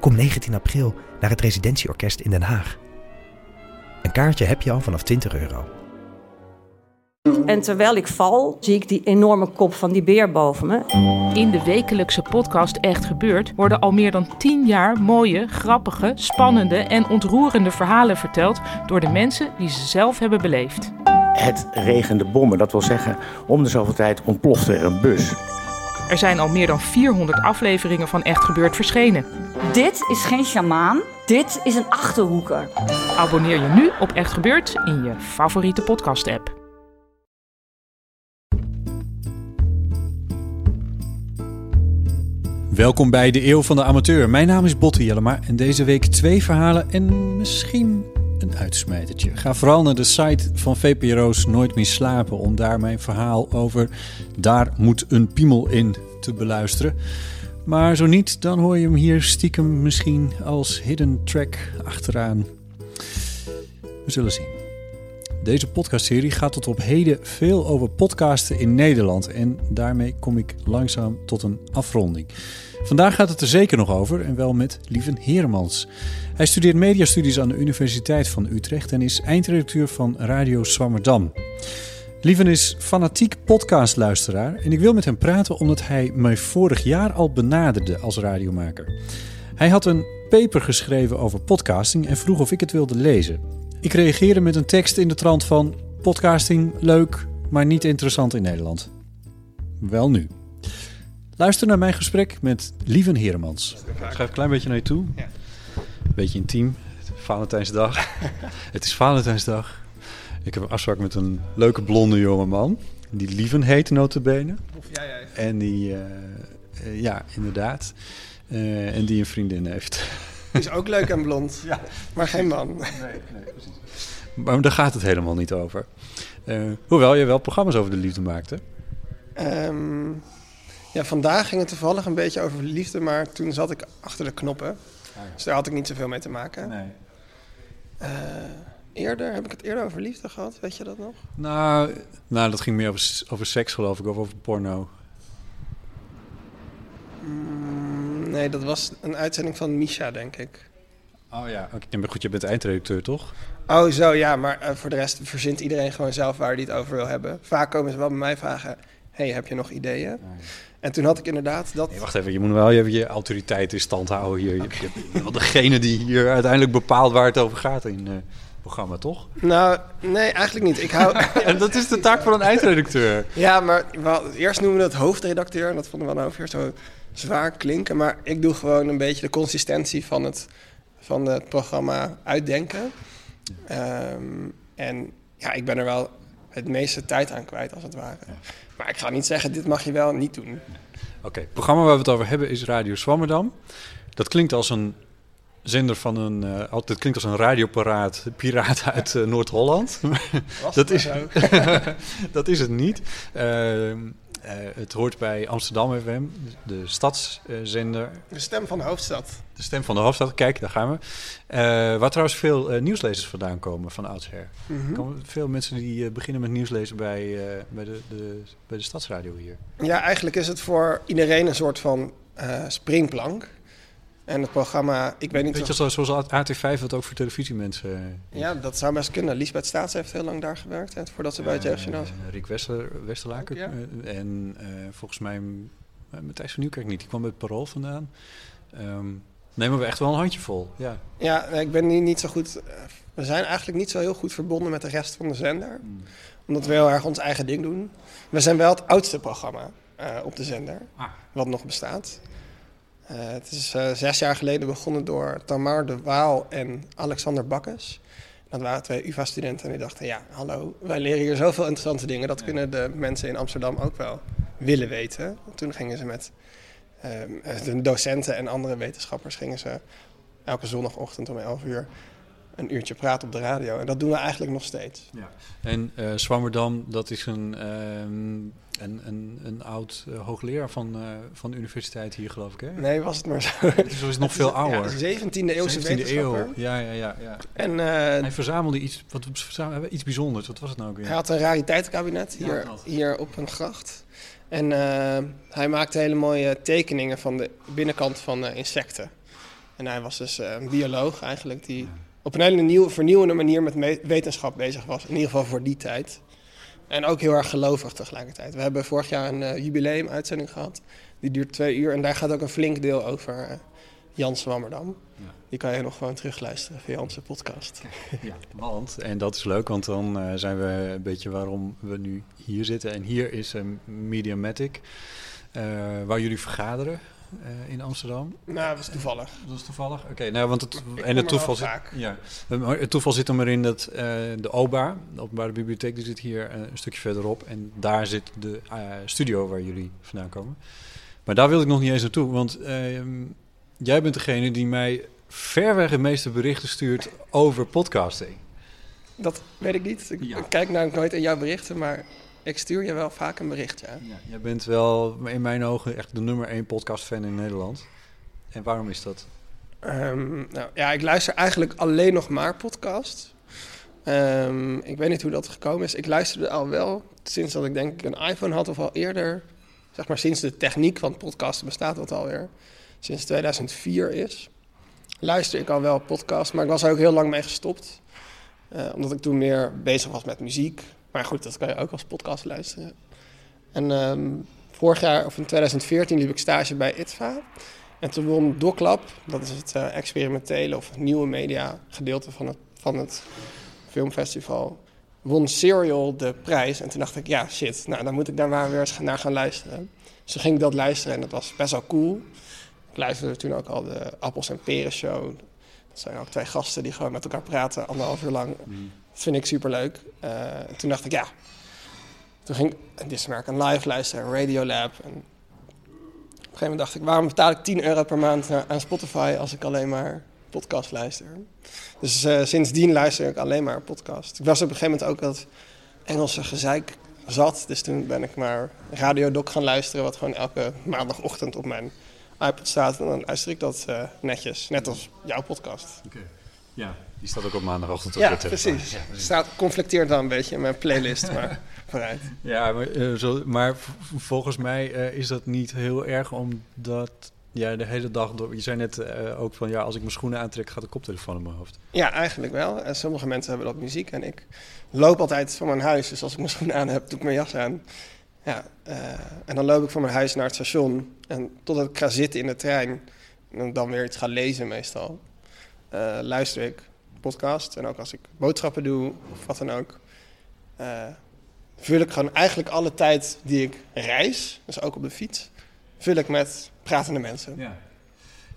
Kom 19 april naar het Residentieorkest in Den Haag. Een kaartje heb je al vanaf 20 euro. En terwijl ik val, zie ik die enorme kop van die beer boven me. In de wekelijkse podcast Echt Gebeurd worden al meer dan 10 jaar mooie, grappige, spannende en ontroerende verhalen verteld door de mensen die ze zelf hebben beleefd. Het regende bommen, dat wil zeggen, om de zoveel tijd ontplofte er een bus. Er zijn al meer dan 400 afleveringen van Echt Gebeurd verschenen. Dit is geen sjamaan, dit is een achterhoeker. Abonneer je nu op Echt Gebeurd in je favoriete podcast-app. Welkom bij de Eeuw van de Amateur. Mijn naam is Botte Jellema en deze week twee verhalen en misschien een uitsmijtertje. Ga vooral naar de site van VPRO's Nooit meer slapen om daar mijn verhaal over Daar moet een piemel in te beluisteren. Maar zo niet, dan hoor je hem hier stiekem misschien als hidden track achteraan. We zullen zien. Deze podcastserie gaat tot op heden veel over podcasten in Nederland en daarmee kom ik langzaam tot een afronding. Vandaag gaat het er zeker nog over en wel met Lieven Heremans. Hij studeert mediastudies aan de Universiteit van Utrecht en is eindredacteur van Radio Swammerdam. Lieven is fanatiek podcastluisteraar en ik wil met hem praten omdat hij mij vorig jaar al benaderde als radiomaker. Hij had een paper geschreven over podcasting en vroeg of ik het wilde lezen. Ik reageerde met een tekst in de trant van podcasting leuk, maar niet interessant in Nederland. Wel nu. Luister naar mijn gesprek met Lieven Heremans. Ik schrijf een klein beetje naar je toe. Ja. Beetje intiem. Valentijnsdag. het is Valentijnsdag. Ik heb een afspraak met een leuke blonde jongeman. Die Lieven heet notabene. Of jij, jij. En die, eh, eh, ja, inderdaad. Eh, en die een vriendin heeft. Is ook leuk en blond. Ja. Maar geen man. Nee, nee, precies. Maar daar gaat het helemaal niet over. Eh, hoewel je wel programma's over de liefde maakte. Ehm, ja, vandaag ging het toevallig een beetje over liefde, maar toen zat ik achter de knoppen. Dus daar had ik niet zoveel mee te maken. Nee. Eh, eerder, heb ik het eerder over liefde gehad? Weet je dat nog? Nou, nou, dat ging meer over, over seks geloof ik, of over porno. Mm, nee, dat was een uitzending van Misha, denk ik. Oh ja, oké. Maar goed, je bent eindredacteur toch? Oh, zo ja, maar eh, voor de rest verzint iedereen gewoon zelf waar hij het over wil hebben. Vaak komen ze wel bij mij vragen: hey, heb je nog ideeën? En toen had ik inderdaad dat. Nee, wacht even, je moet wel je, je autoriteit in stand houden hier. Je, je bent wel degene die hier uiteindelijk bepaalt waar het over gaat in eh, het programma, toch? Nou, nee, eigenlijk niet. Ik hou. En dat is de taak van een eindredacteur. Ja, maar wel, eerst noemen we het hoofdredacteur. En dat vonden we dan over zo zwaar klinken. Maar ik doe gewoon een beetje de consistentie van het, van het programma uitdenken. Ehm, en ja, ik ben er wel het meeste tijd aan kwijt, als het ware. Maar ik ga niet zeggen, dit mag je wel niet doen. Oké, het programma waar we het over hebben is Radio Swammerdam. Dat klinkt als een zender van een... eh altijd klinkt als een radioparaat piraat uit eh, Noord-Holland. Dat is, zo? dat is het niet. Eh, het hoort bij Amsterdam FM, de stadszender. De stem van de hoofdstad. De stem van de hoofdstad. Kijk, daar gaan we. Eh, waar trouwens veel eh, nieuwslezers vandaan komen van oudsher. Mhm. Komen veel mensen die eh, beginnen met nieuwslezen bij, eh, bij, de, de, bij de stadsradio hier. Ja, eigenlijk is het voor iedereen een soort van eh, springplank. En het programma, ik weet niet Weet je, of- zoals, zoals AT5 wat ook voor televisiemensen... eh, Ja, dat zou best kunnen. Lisbeth Staats heeft heel lang daar gewerkt, hè, voordat ze bij het jeugdjournaal zat. Eh, Rick Wester, ja. eh, en eh, volgens mij Matthijs van Nieuwkerk niet. Die kwam bij het Parool vandaan. Ehm nemen we echt wel een handjevol. Ja. Ja, ik ben niet, niet zo goed. eh, We zijn eigenlijk niet zo heel goed verbonden met de rest van de zender. Omdat we heel erg ons eigen ding doen. We zijn wel het oudste programma eh, op de zender, Ah. wat nog bestaat. Eh, het is eh, zes jaar geleden begonnen door Tamar de Waal en Alexander Bakkes. Dat waren twee UvA-studenten en die dachten, ja, hallo, wij leren hier zoveel interessante dingen. Dat kunnen de mensen in Amsterdam ook wel willen weten. Toen gingen ze met ehm, de docenten en andere wetenschappers gingen ze elke zondagochtend om 11 uur een uurtje praten op de radio. En dat doen we eigenlijk nog steeds. Ja. En uh, Zwammerdam, dat is een, ehm, een, een, een oud uh, hoogleraar van, uh, van de universiteit hier, geloof ik, hè? Nee, was het maar zo. Het is, nog veel ouder. Ja, 17e eeuwse 17e eeuw. Ja, ja, ja. ja. En, hij verzamelde iets, wat, iets bijzonders. Wat was het nou ook weer? Hij had een rariteitenkabinet hier, ja, hier op een gracht. En hij maakte hele mooie tekeningen van de binnenkant van insecten. En hij was dus een bioloog eigenlijk, die op een hele nieuwe, vernieuwende manier met wetenschap bezig was. In ieder geval voor die tijd. En ook heel erg gelovig tegelijkertijd. We hebben vorig jaar een uh, jubileum-uitzending gehad. Die duurt twee uur. En daar gaat ook een flink deel over uh, Jan Swammerdam. Ja. Die kan je nog gewoon terugluisteren via onze podcast. Ja, want, en dat is leuk, want dan uh, zijn we een beetje waarom we nu hier zitten. En hier is een Mediamatic, waar jullie vergaderen. Uh, in Amsterdam? Nou, dat is toevallig. Dat is toevallig? Oké, okay, nou, want het, en het toeval, zit, ja, het toeval zit er in dat uh, de OBA, de Openbare Bibliotheek, die zit hier uh, een stukje verderop. En daar zit de studio waar jullie vandaan komen. Maar daar wil ik nog niet eens naartoe, want ehm, jij bent degene die mij verweg de meeste berichten stuurt over podcasting. Dat weet ik niet. Ik ja. kijk namelijk nooit in jouw berichten, maar ik stuur je wel vaak een bericht, ja. ja. Jij bent wel in mijn ogen echt de nummer één podcast-fan in Nederland. En waarom is dat? Um, nou, ja, ik luister eigenlijk alleen nog maar podcasts. Um, ik weet niet hoe dat gekomen is. Ik luisterde al wel sinds dat ik denk ik een iPhone had of al eerder. Zeg maar sinds de techniek van podcasten bestaat dat alweer. Sinds 2004 is. Luister ik al wel podcasts, maar ik was er ook heel lang mee gestopt. Uh, omdat ik toen meer bezig was met muziek. Maar goed, dat kan je ook als podcast luisteren. En um, vorig jaar, of in 2014, liep ik stage bij ITVA. En toen won DocLab, dat is het uh, experimentele of nieuwe media gedeelte van het, van het filmfestival, won Serial de prijs. En toen dacht ik, ja shit, nou dan moet ik daar maar weer eens naar gaan luisteren. Dus toen ging ik dat luisteren en dat was best wel cool. Ik luisterde toen ook al de Appels en Peren show. Dat zijn ook twee gasten die gewoon met elkaar praten, anderhalf uur lang. Mm vind ik superleuk. Uh, toen dacht ik, ja. Toen ging ik This American Live luisteren, Radiolab. En op een gegeven moment dacht ik, waarom betaal ik 10 euro per maand aan Spotify als ik alleen maar podcast luister? Dus uh, sindsdien luister ik alleen maar podcast. Ik was op een gegeven moment ook dat Engelse gezeik zat. Dus toen ben ik maar Radio Doc gaan luisteren, wat gewoon elke maandagochtend op mijn iPod staat. En dan luister ik dat uh, netjes, net als jouw podcast. Okay. Ja, die staat ook op maandagochtend op Ja, precies. Ja, precies. Staat, conflicteert dan een beetje in mijn playlist, maar vooruit. Ja, maar, uh, zo, maar volgens mij uh, is dat niet heel erg, omdat ja, de hele dag door... Je zei net uh, ook van, ja, als ik mijn schoenen aantrek, gaat de koptelefoon in mijn hoofd. Ja, eigenlijk wel. En sommige mensen hebben dat muziek en ik loop altijd van mijn huis. Dus als ik mijn schoenen aan heb, doe ik mijn jas aan. Ja, en dan loop ik van mijn huis naar het station. En totdat ik ga zitten in de trein en dan weer iets ga lezen meestal... Uh, luister ik podcast. En ook als ik boodschappen doe of wat dan ook. Uh, vul ik gewoon eigenlijk alle tijd die ik reis, dus ook op de fiets, vul ik met pratende mensen. Ja.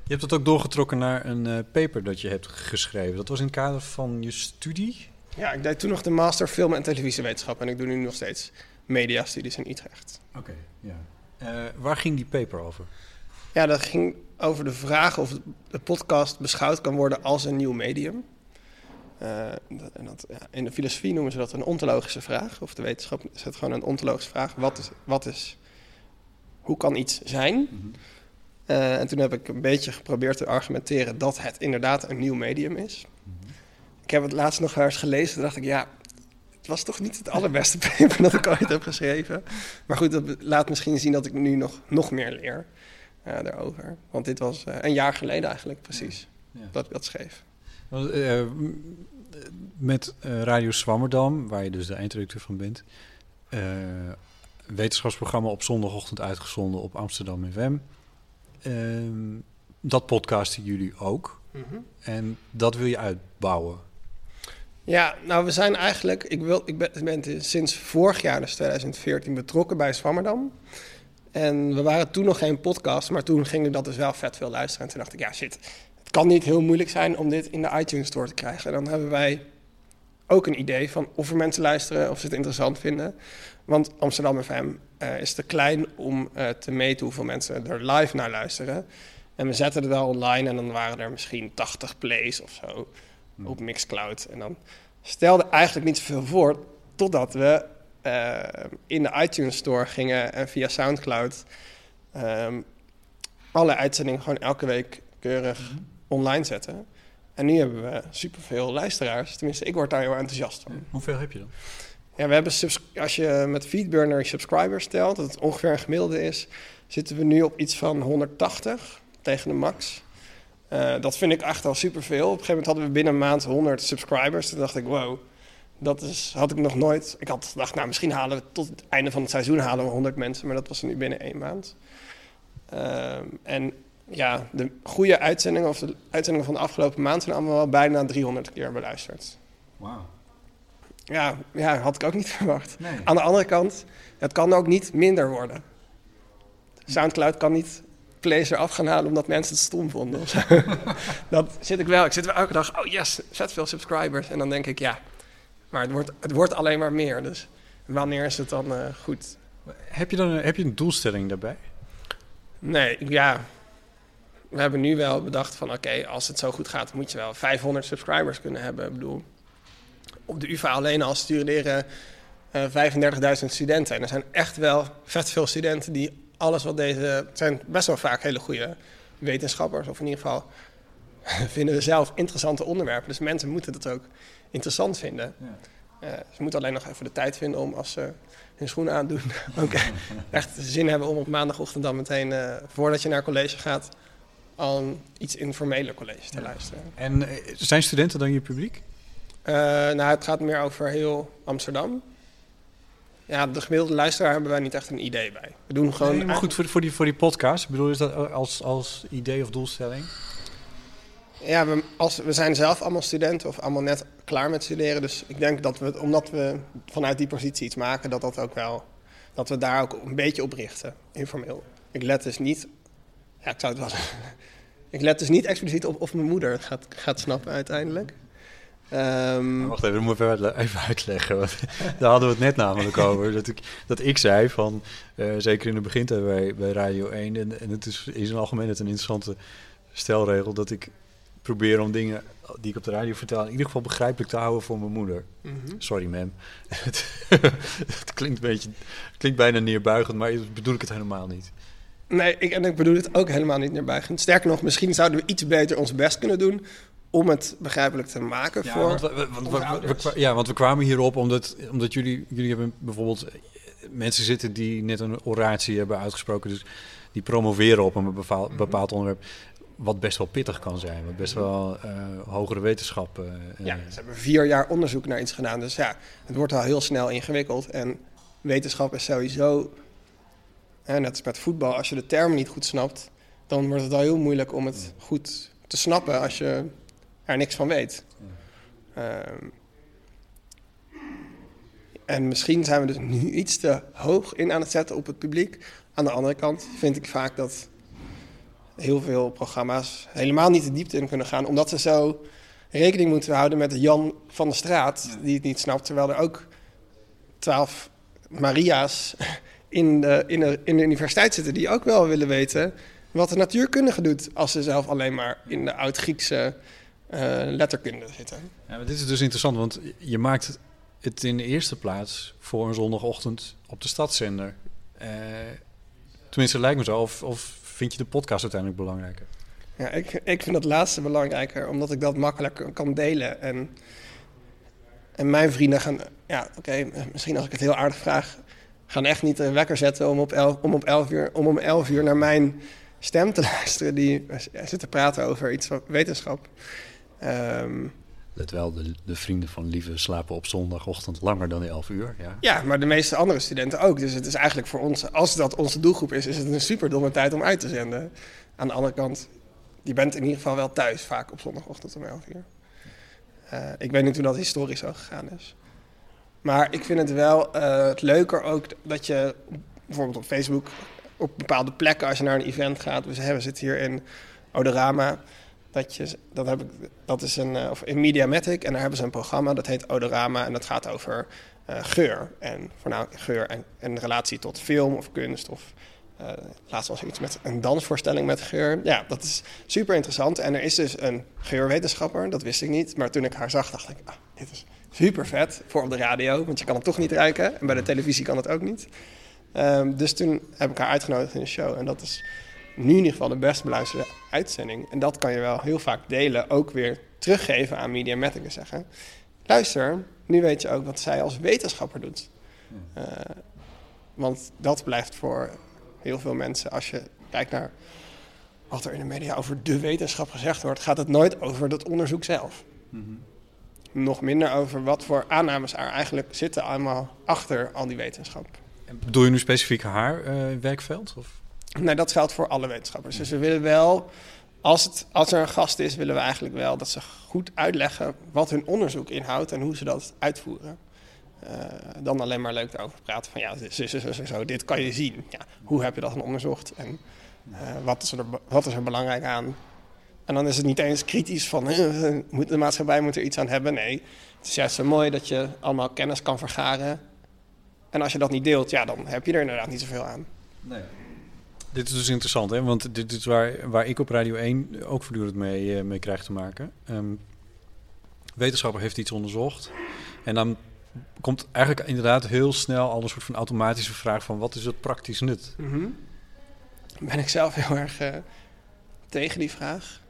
Je hebt dat ook doorgetrokken naar een uh, paper dat je hebt geschreven. Dat was in het kader van je studie? Ja, ik deed toen nog de master film- en televisiewetenschap. En ik doe nu nog steeds mediastudies in Utrecht. Oké, ja. Uh, waar ging die paper over? Ja, dat ging over de vraag of de podcast beschouwd kan worden als een nieuw medium. Uh, en dat, ja, in de filosofie noemen ze dat een ontologische vraag. Of de wetenschap is het gewoon een ontologische vraag. Wat is, wat is hoe kan iets zijn? Mm uh, en toen heb ik een beetje geprobeerd te argumenteren dat het inderdaad een nieuw medium is. Mm -hmm. Ik heb het laatst nog eens gelezen. Toen dacht ik, ja, het was toch niet het allerbeste paper dat ik ooit heb geschreven. Maar goed, dat laat misschien zien dat ik nu nog, nog meer leer uh, daarover. Want dit was een jaar geleden eigenlijk precies ja. dat ik dat schreef. Uh, met uh, Radio Swammerdam, waar je dus de eindredacteur van bent, uh, wetenschapsprogramma op zondagochtend uitgezonden op Amsterdam FM. Ehm, dat podcasten jullie ook. Mm -hmm. En dat wil je uitbouwen. Ja, nou we zijn eigenlijk, ik, wil, ik ben, ben sinds vorig jaar, dus 2014, betrokken bij Swammerdam. En we waren toen nog geen podcast, maar toen ging dat dus wel vet veel luisteren. En toen dacht ik, ja shit, kan niet heel moeilijk zijn om dit in de iTunes Store te krijgen. En dan hebben wij ook een idee van of er mensen luisteren, of ze het interessant vinden. Want Amsterdam FM uh, is te klein om uh, te meten hoeveel mensen er live naar luisteren. En we zetten het wel online en dan waren er misschien 80 plays of zo op Mixcloud. En dan stelde eigenlijk niet zoveel voor totdat we eh, in de iTunes Store gingen en via Soundcloud ehm, alle uitzendingen gewoon elke week keurig online zetten. En nu hebben we superveel luisteraars. Tenminste, ik word daar heel enthousiast van. Hoeveel heb je dan? Ja, we hebben als je met Feedburner subscribers stelt, dat het ongeveer een gemiddelde is, zitten we nu op iets van 180 tegen de max. Eh, dat vind ik echt al superveel. Op een gegeven moment hadden we binnen een maand 100 subscribers. Toen dacht ik, wow, dat is, had ik nog nooit. Ik had gedacht, nou, misschien halen we tot het einde van het seizoen halen we 100 mensen, maar dat was nu binnen één maand. Ehm, en ja, de goede uitzendingen of de uitzendingen van de afgelopen maand zijn allemaal wel bijna 300 keer beluisterd. Wauw. Ja, ja, had ik ook niet verwacht. Nee. Aan de andere kant, het kan ook niet minder worden. Soundcloud kan niet plays eraf gaan halen omdat mensen het stom vonden. dat zit ik wel. Ik zit wel elke dag, oh yes, zet veel subscribers. En dan denk ik, ja, maar het wordt, het wordt alleen maar meer. Dus wanneer is het dan eh, goed? Heb je dan een, heb je een doelstelling daarbij? Nee, ja. We hebben nu wel bedacht van, oké, als het zo goed gaat, moet je wel 500 subscribers kunnen hebben. Ik bedoel, op de UvA alleen al studeren eh 35.000 studenten. En er zijn echt wel vet veel studenten die alles wat deze... Het zijn best wel vaak hele goede wetenschappers, of in ieder geval vinden we zelf interessante onderwerpen. Dus mensen moeten dat ook interessant vinden. Eh, ze moeten alleen nog even de tijd vinden om als ze hun schoenen aandoen... ook echt zin hebben om op maandagochtend dan meteen, eh, voordat je naar college gaat... een iets informeler college te luisteren. En eh, zijn studenten dan je publiek? Eh, nou, het gaat meer over heel Amsterdam. Ja, de gemiddelde luisteraar hebben wij niet echt een idee bij. We doen gewoon... Nee, maar goed, voor, voor, die, voor die podcast. Ik bedoel, is dat als, als idee of doelstelling? Ja, we, als, we zijn zelf allemaal studenten of allemaal net klaar met studeren. Dus ik denk dat we, omdat we vanuit die positie iets maken, dat dat ook wel... Dat we daar ook een beetje op richten, informeel. Ik let dus niet... Ja, ik zou het wel... ik let dus niet expliciet op of mijn moeder het gaat, gaat snappen uiteindelijk. Ehm, Wacht even, dat moet ik even uitle- even uitleggen. Want daar hadden we het net namelijk over. Dat ik, dat ik zei van, eh, zeker in het begin bij, bij Radio 1... en, en het is in zijn algemeen het een interessante stelregel... dat ik probeer om dingen die ik op de radio vertel... in ieder geval begrijpelijk te houden voor mijn moeder. mhm. Sorry, ma'am. het het klinkt, een beetje, klinkt bijna neerbuigend, maar bedoel ik het helemaal niet. Nee, ik, en ik bedoel het ook helemaal niet neerbuigend. Sterker nog, misschien zouden we iets beter ons best kunnen doen om het begrijpelijk te maken Ja, voor... want we, we- want we- ja, want we kwamen hierop omdat, omdat jullie, jullie hebben bijvoorbeeld eh, mensen zitten die net een oratie hebben uitgesproken. Dus die promoveren op een bepaald, Mhm. bepaald onderwerp. Wat best wel pittig kan zijn. Wat best wel eh, hogere wetenschap. eh, Ja, ze hebben vier jaar onderzoek naar iets gedaan. Dus ja, het wordt al heel snel ingewikkeld. En wetenschap is sowieso... Hè, net als met voetbal, als je de termen niet goed snapt... dan wordt het al heel moeilijk om het goed te snappen als je er niks van weet. Ehm, en misschien zijn we dus nu iets te hoog in aan het zetten op het publiek. Aan de andere kant vind ik vaak dat heel veel programma's helemaal niet de diepte in kunnen gaan, omdat ze zo rekening moeten houden met de Jan van de straat, die het niet snapt, terwijl er ook twaalf Maria's in de, in, de, in de universiteit zitten die ook wel willen weten wat de natuurkundige doet als ze zelf alleen maar in de oud-Griekse eh, letterkunde zitten. Ja, maar dit is dus interessant, want je maakt het in de eerste plaats voor een zondagochtend op de stadszender. Eh, tenminste, lijkt me zo. Of, of vind je de podcast uiteindelijk belangrijker? Ja, ik, ik vind dat laatste belangrijker, omdat ik dat makkelijker kan delen. En, en mijn vrienden gaan, ja, oké, misschien als ik het heel aardig vraag, gaan echt niet een wekker zetten om, op elf, om, op elf uur, om om elf uur naar mijn stem te luisteren, die zit te praten over iets van wetenschap. Ehm, Let wel, de, de vrienden van Lieve slapen op zondagochtend langer dan 11 uur. Ja. ja, maar de meeste andere studenten ook. Dus het is eigenlijk voor ons, als dat onze doelgroep is, is het een super domme tijd om uit te zenden. Aan de andere kant, je bent in ieder geval wel thuis vaak op zondagochtend om 11 uur. Eh, ik weet niet hoe dat historisch zo gegaan is. Maar ik vind het wel eh, het leuker ook dat je bijvoorbeeld op Facebook op bepaalde plekken, als je naar een event gaat, we, zitten hier in Odorama, dat, je, dat, heb ik, dat is een, eh, of in Mediamatic en daar hebben ze een programma dat heet Odorama en dat gaat over eh, geur en voornamelijk geur en, en relatie tot film of kunst of laatst was er iets met een dansvoorstelling met geur. Ja, dat is super interessant. En er is dus een geurwetenschapper, dat wist ik niet. Maar toen ik haar zag, dacht ik, ah, dit is super vet voor op de radio. Want je kan het toch niet ruiken. En bij de televisie kan het ook niet. Um, dus toen heb ik haar uitgenodigd in de show. En dat is nu in ieder geval de best beluisterde uitzending. En dat kan je wel heel vaak delen, ook weer teruggeven aan Mediamatic en zeggen... luister, nu weet je ook wat zij als wetenschapper doet. Uh, want dat blijft voor heel veel mensen, als je kijkt naar wat er in de media over de wetenschap gezegd wordt, gaat het nooit over dat onderzoek zelf. Mm -hmm. Nog minder over wat voor aannames er eigenlijk zitten allemaal achter al die wetenschap. En bedoel je nu specifiek haar uh, werkveld? Of? Nee, dat geldt voor alle wetenschappers. Dus we willen wel, als, het, als er een gast is, willen we eigenlijk wel dat ze goed uitleggen wat hun onderzoek inhoudt en hoe ze dat uitvoeren. Uh, dan alleen maar leuk erover praten van ja, zo, zo, zo, zo, dit kan je zien. Ja, hoe heb je dat dan onderzocht en uh, wat, is er, wat is er belangrijk aan? En dan is het niet eens kritisch van moet de maatschappij moet er iets aan hebben. Nee, het is juist zo mooi dat je allemaal kennis kan vergaren. En als je dat niet deelt, ja, dan heb je er inderdaad niet zoveel aan. Nee. Dit is dus interessant, hè? want dit is waar, waar ik op Radio 1 ook voortdurend mee, mee krijg te maken. Um, wetenschapper heeft iets onderzocht en dan komt eigenlijk inderdaad heel snel al een soort van automatische vraag van wat is het praktisch nut? Mm -hmm. Ben ik zelf heel erg uh, tegen die vraag.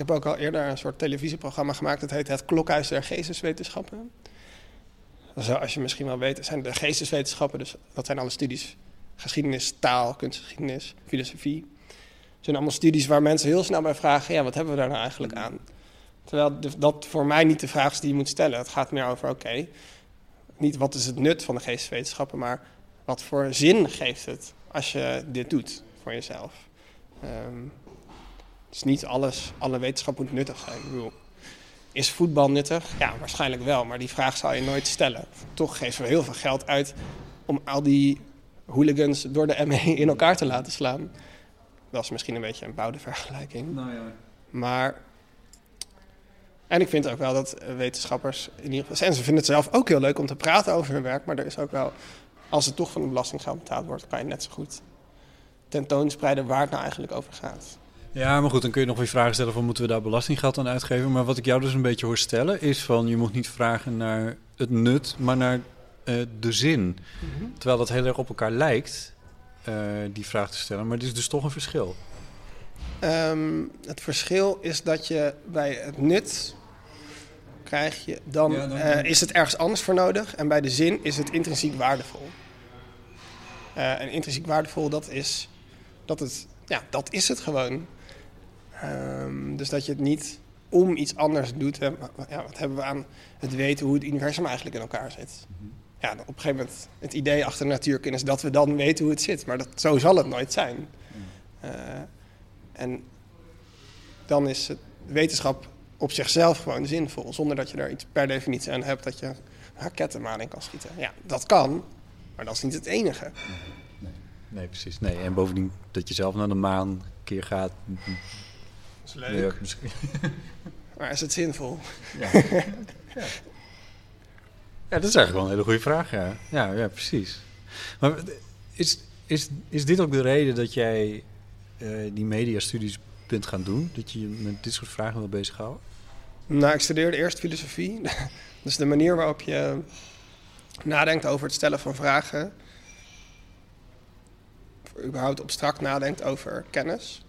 Ik heb ook al eerder een soort televisieprogramma gemaakt. Dat heet Het Klokhuis der Geesteswetenschappen. Zoals je misschien wel weet, zijn de geesteswetenschappen, dus dat zijn alle studies. Geschiedenis, taal, kunstgeschiedenis, filosofie. Het zijn allemaal studies waar mensen heel snel bij vragen, ja, wat hebben we daar nou eigenlijk aan? Terwijl dat voor mij niet de vraag is die je moet stellen. Het gaat meer over, oké, niet wat is het nut van de geesteswetenschappen, maar wat voor zin geeft het als je dit doet voor jezelf. Um, dus niet alles, alle wetenschap moet nuttig zijn. Ik bedoel, is voetbal nuttig? Ja, waarschijnlijk wel, maar die vraag zou je nooit stellen. Toch geven we heel veel geld uit om al die hooligans door de ME in elkaar te laten slaan. Dat is misschien een beetje een bouwde vergelijking. Nou ja. Maar en ik vind ook wel dat wetenschappers in ieder geval... En ze vinden het zelf ook heel leuk om te praten over hun werk. Maar er is ook wel... Als het toch van de belastinggeld betaald wordt... kan je net zo goed tentoonspreiden waar het nou eigenlijk over gaat. Ja, maar goed, dan kun je nog weer vragen stellen van... moeten we daar belastinggeld aan uitgeven? Maar wat ik jou dus een beetje hoor stellen... is van je moet niet vragen naar het nut, maar naar uh, de zin. Mm -hmm. Terwijl dat heel erg op elkaar lijkt, uh, die vraag te stellen. Maar er is dus toch een verschil. Um, het verschil is dat je bij het nut krijg je, dan, ja, dan uh, is het ergens anders voor nodig. En bij de zin is het intrinsiek waardevol. En intrinsiek waardevol, dat is, dat het, ja, dat is het gewoon. Um, dus dat je het niet om iets anders doet. Hè. Ja, wat hebben we aan het weten hoe het universum eigenlijk in elkaar zit? Ja, op een gegeven moment het idee achter natuurkunde is dat we dan weten hoe het zit. Maar dat, zo zal het nooit zijn. Uh, en dan is het wetenschap op zichzelf gewoon zinvol. Zonder dat je er iets per definitie aan hebt dat je rakettenmaan in kan schieten. Ja, dat kan, maar dat is niet het enige. Nee, nee precies. Nee. En bovendien dat je zelf naar de maan een keer gaat. Dat is leuk. Ja, maar is het zinvol? Ja. ja. ja. dat is eigenlijk wel een hele goede vraag. Ja, ja, ja precies. Maar is, is, is dit ook de reden dat jij uh, die mediastudies bent gaan doen? Dat je je met dit soort vragen wil bezighouden? Nou, ik studeerde eerst filosofie. dus de manier waarop je nadenkt over het stellen van vragen, überhaupt abstract nadenkt over kennis,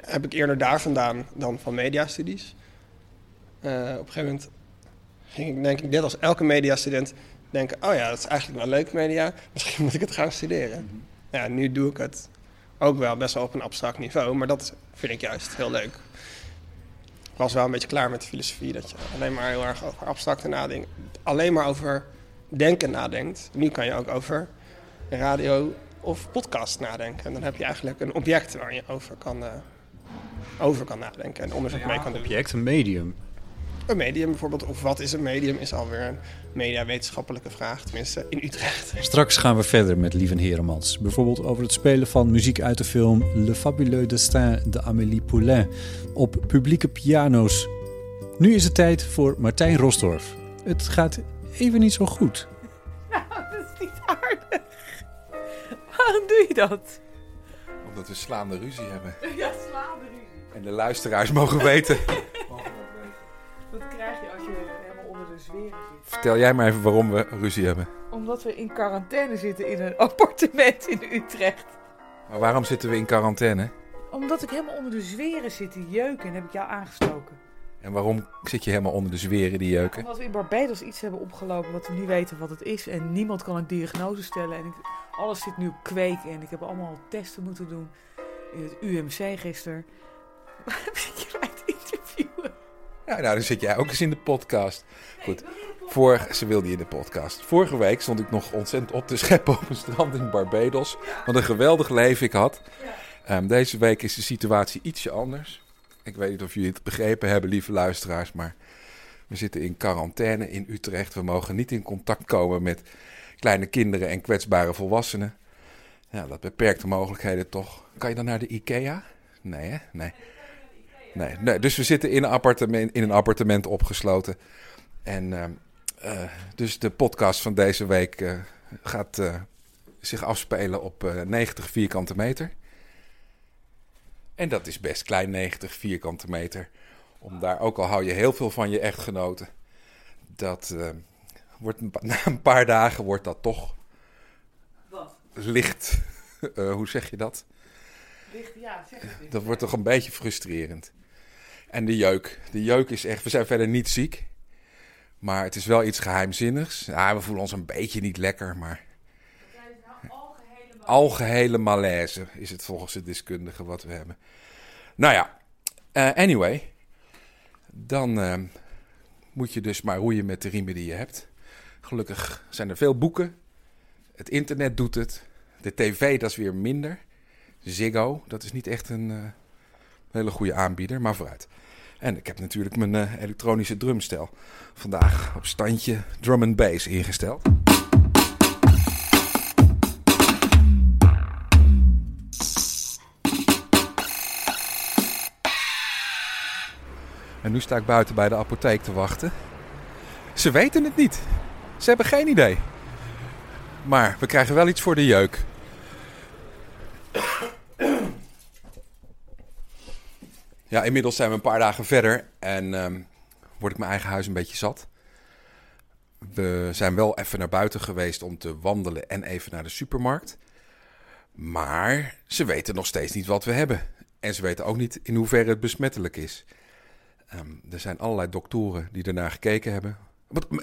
heb ik eerder daar vandaan dan van mediastudies. Uh, op een gegeven moment ging ik, denk ik, net als elke mediastudent, denken: oh ja, dat is eigenlijk wel leuk media, misschien moet ik het gaan studeren. Mm -hmm. Ja, nu doe ik het ook wel best wel op een abstract niveau, maar dat vind ik juist heel leuk. Ik was wel een beetje klaar met de filosofie, dat je alleen maar heel erg over abstracte nadenken, alleen maar over denken nadenkt. Nu kan je ook over radio of podcast nadenken. En dan heb je eigenlijk een object waar je over kan, uh, over kan nadenken en onderzoek ja, mee kan doen. Een object, een medium. Een medium bijvoorbeeld, of wat is een medium, is alweer een mediawetenschappelijke vraag, tenminste in Utrecht. Straks gaan we verder met Lieven Heremans. Bijvoorbeeld over het spelen van muziek uit de film Le Fabuleux Destin de Amélie Poulain op publieke piano's. Nu is het tijd voor Martijn Rosdorf. Het gaat even niet zo goed. Nou, dat is niet aardig. Waarom doe je dat? Omdat we slaande ruzie hebben. Ja, slaande ruzie. En de luisteraars mogen weten. Dat krijg je als je helemaal onder de zweren zit. Vertel jij maar even waarom we ruzie hebben. Omdat we in quarantaine zitten in een appartement in Utrecht. Maar waarom zitten we in quarantaine? Omdat ik helemaal onder de zweren zit te jeuken en heb ik jou aangestoken. En waarom zit je helemaal onder de zweren die jeuken? Omdat we in Barbados iets hebben opgelopen wat we niet weten wat het is. En niemand kan een diagnose stellen. En ik, alles zit nu op kweek. En ik heb allemaal testen moeten doen in het UMC gisteren. Je mij te interviewen? Nou, dan zit jij ook eens in de podcast. Goed. Vorige, ze wilde in de podcast. Vorige week stond ik nog ontzettend op te scheppen op een strand in Barbados. Wat een geweldig leven ik had. Ehm, deze week is de situatie ietsje anders. Ik weet niet of jullie het begrepen hebben, lieve luisteraars, maar we zitten in quarantaine in Utrecht. We mogen niet in contact komen met kleine kinderen en kwetsbare volwassenen. Ja, dat beperkt de mogelijkheden toch. Kan je dan naar de IKEA? Nee, hè? Nee. Nee, nee. Dus we zitten in een appartement, in een appartement opgesloten. En ehm, eh, dus de podcast van deze week eh, gaat eh, zich afspelen op eh 90 vierkante meter. En dat is best klein, 90 vierkante meter. Om daar, ook al hou je heel veel van je echtgenoten, dat wordt na een paar dagen wordt dat toch Wat? licht. hoe zeg je dat? Licht, ja, zeg het. Dat wordt toch een beetje frustrerend. En de jeuk. De jeuk is echt. We zijn verder niet ziek. Maar het is wel iets geheimzinnigs. Ja, we voelen ons een beetje niet lekker, maar. Algehele malaise is het volgens de deskundigen wat we hebben. Nou ja, eh, anyway. Dan eh, moet je dus maar roeien met de riemen die je hebt. Gelukkig zijn er veel boeken. Het internet doet het. De tv, dat is weer minder. Ziggo, dat is niet echt een eh, hele goede aanbieder, maar vooruit. En ik heb natuurlijk mijn eh, elektronische drumstel vandaag op standje drum and bass ingesteld. En nu sta ik buiten bij de apotheek te wachten. Ze weten het niet. Ze hebben geen idee. Maar we krijgen wel iets voor de jeuk. Ja, inmiddels zijn we een paar dagen verder en ehm, word ik mijn eigen huis een beetje zat. We zijn wel even naar buiten geweest om te wandelen en even naar de supermarkt. Maar ze weten nog steeds niet wat we hebben. En ze weten ook niet in hoeverre het besmettelijk is. Ehm, er zijn allerlei doktoren die ernaar gekeken hebben.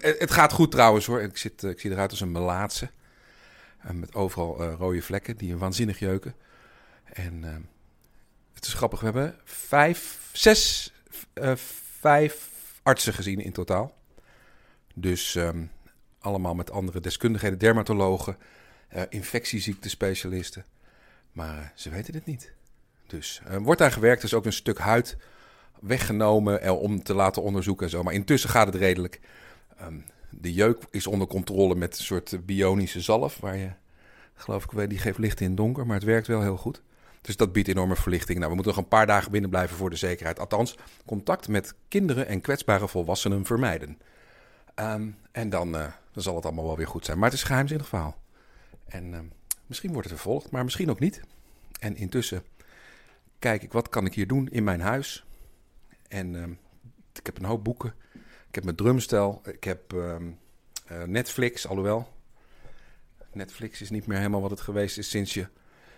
Eh, Het gaat goed trouwens hoor. Ik, zit, eh, ik zie eruit als een melaatse. Eh, met overal eh, rode vlekken die waanzinnig jeuken. En ehm, het is grappig, we hebben vijf, zes, eh, vijf artsen gezien in totaal. Dus ehm, allemaal met andere deskundigheden, dermatologen, eh infectieziektespecialisten. Maar eh, ze weten het niet. Dus er wordt aan gewerkt, er is ook een stuk huid weggenomen om te laten onderzoeken en zo. Maar intussen gaat het redelijk. Ehm, de jeuk is onder controle met een soort bionische zalf, waar je, geloof ik, die geeft licht in het donker, maar het werkt wel heel goed. Dus dat biedt enorme verlichting. Nou, we moeten nog een paar dagen binnen blijven voor de zekerheid. Althans, contact met kinderen en kwetsbare volwassenen vermijden. Ehm, en dan, eh, dan zal het allemaal wel weer goed zijn. Maar het is een geheimzinnig verhaal. En ehm, misschien wordt het vervolgd, maar misschien ook niet. En intussen kijk ik, wat kan ik hier doen in mijn huis? En ehm, ik heb een hoop boeken. Ik heb mijn drumstel. Ik heb eh, Netflix, alhoewel. Netflix is niet meer helemaal wat het geweest is sinds je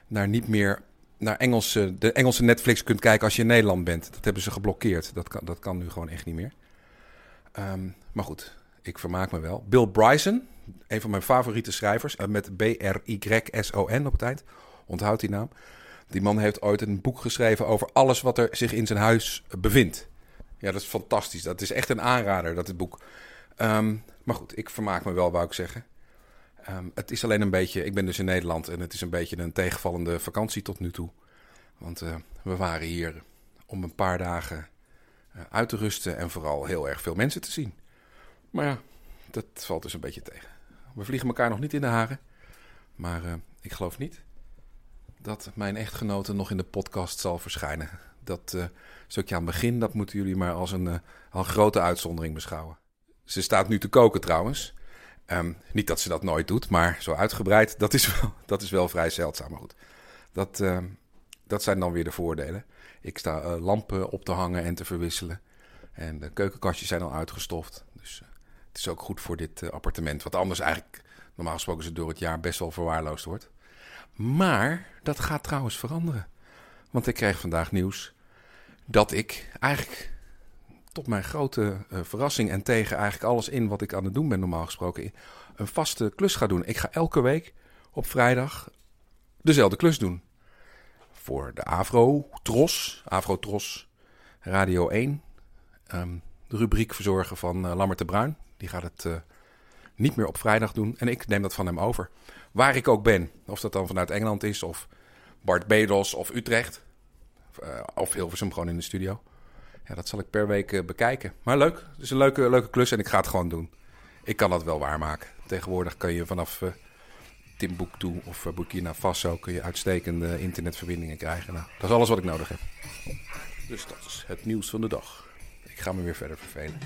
naar niet meer naar Engelse, de Engelse Netflix kunt kijken als je in Nederland bent. Dat hebben ze geblokkeerd. Dat kan, dat kan nu gewoon echt niet meer. Ehm, maar goed, ik vermaak me wel. Bill Bryson, een van mijn favoriete schrijvers, eh, met B-R-Y-S-O-N op het eind. Onthoud die naam. Die man heeft ooit een boek geschreven over alles wat er zich in zijn huis bevindt. Ja, dat is fantastisch. Dat is echt een aanrader, dat boek. Ehm, maar goed, ik vermaak me wel, wou ik zeggen. Ehm, het is alleen een beetje, ik ben dus in Nederland en het is een beetje een tegenvallende vakantie tot nu toe. Want eh, we waren hier om een paar dagen eh, uit te rusten en vooral heel erg veel mensen te zien. Maar ja, dat valt dus een beetje tegen. We vliegen elkaar nog niet in de haren. Maar eh, ik geloof niet dat mijn echtgenote nog in de podcast zal verschijnen. Dat stukje aan het begin, dat moeten jullie maar als een, eh, al een grote uitzondering beschouwen. Ze staat nu te koken trouwens. Ehm, niet dat ze dat nooit doet, maar zo uitgebreid, dat is wel, dat is wel vrij zeldzaam. Maar goed, dat, ehm, dat zijn dan weer de voordelen. Ik sta eh, lampen op te hangen en te verwisselen. En de keukenkastjes zijn al uitgestoft. Dus eh, het is ook goed voor dit eh, appartement. Wat anders eigenlijk, normaal gesproken, ze door het jaar best wel verwaarloosd wordt. Maar dat gaat trouwens veranderen. Want ik kreeg vandaag nieuws dat ik eigenlijk tot mijn grote uh, verrassing en tegen eigenlijk alles in wat ik aan het doen ben normaal gesproken, een vaste klus ga doen. Ik ga elke week op vrijdag dezelfde klus doen. Voor de Avro Tros, Avro Tros Radio 1. Um, de rubriek verzorgen van uh, Lammert de Bruin. Die gaat het uh, niet meer op vrijdag doen. En ik neem dat van hem over. Waar ik ook ben. Of dat dan vanuit Engeland is, of Bart Bedos of Utrecht. Of Hilversum gewoon in de studio. Ja, dat zal ik per week uh, bekijken. Maar leuk. Het is een leuke, leuke klus en ik ga het gewoon doen. Ik kan dat wel waarmaken. Tegenwoordig kan je vanaf uh, Timbuktu of Burkina Faso kun je uitstekende internetverbindingen krijgen. Nou, dat is alles wat ik nodig heb. Dus dat is het nieuws van de dag. Ik ga me weer verder vervelen.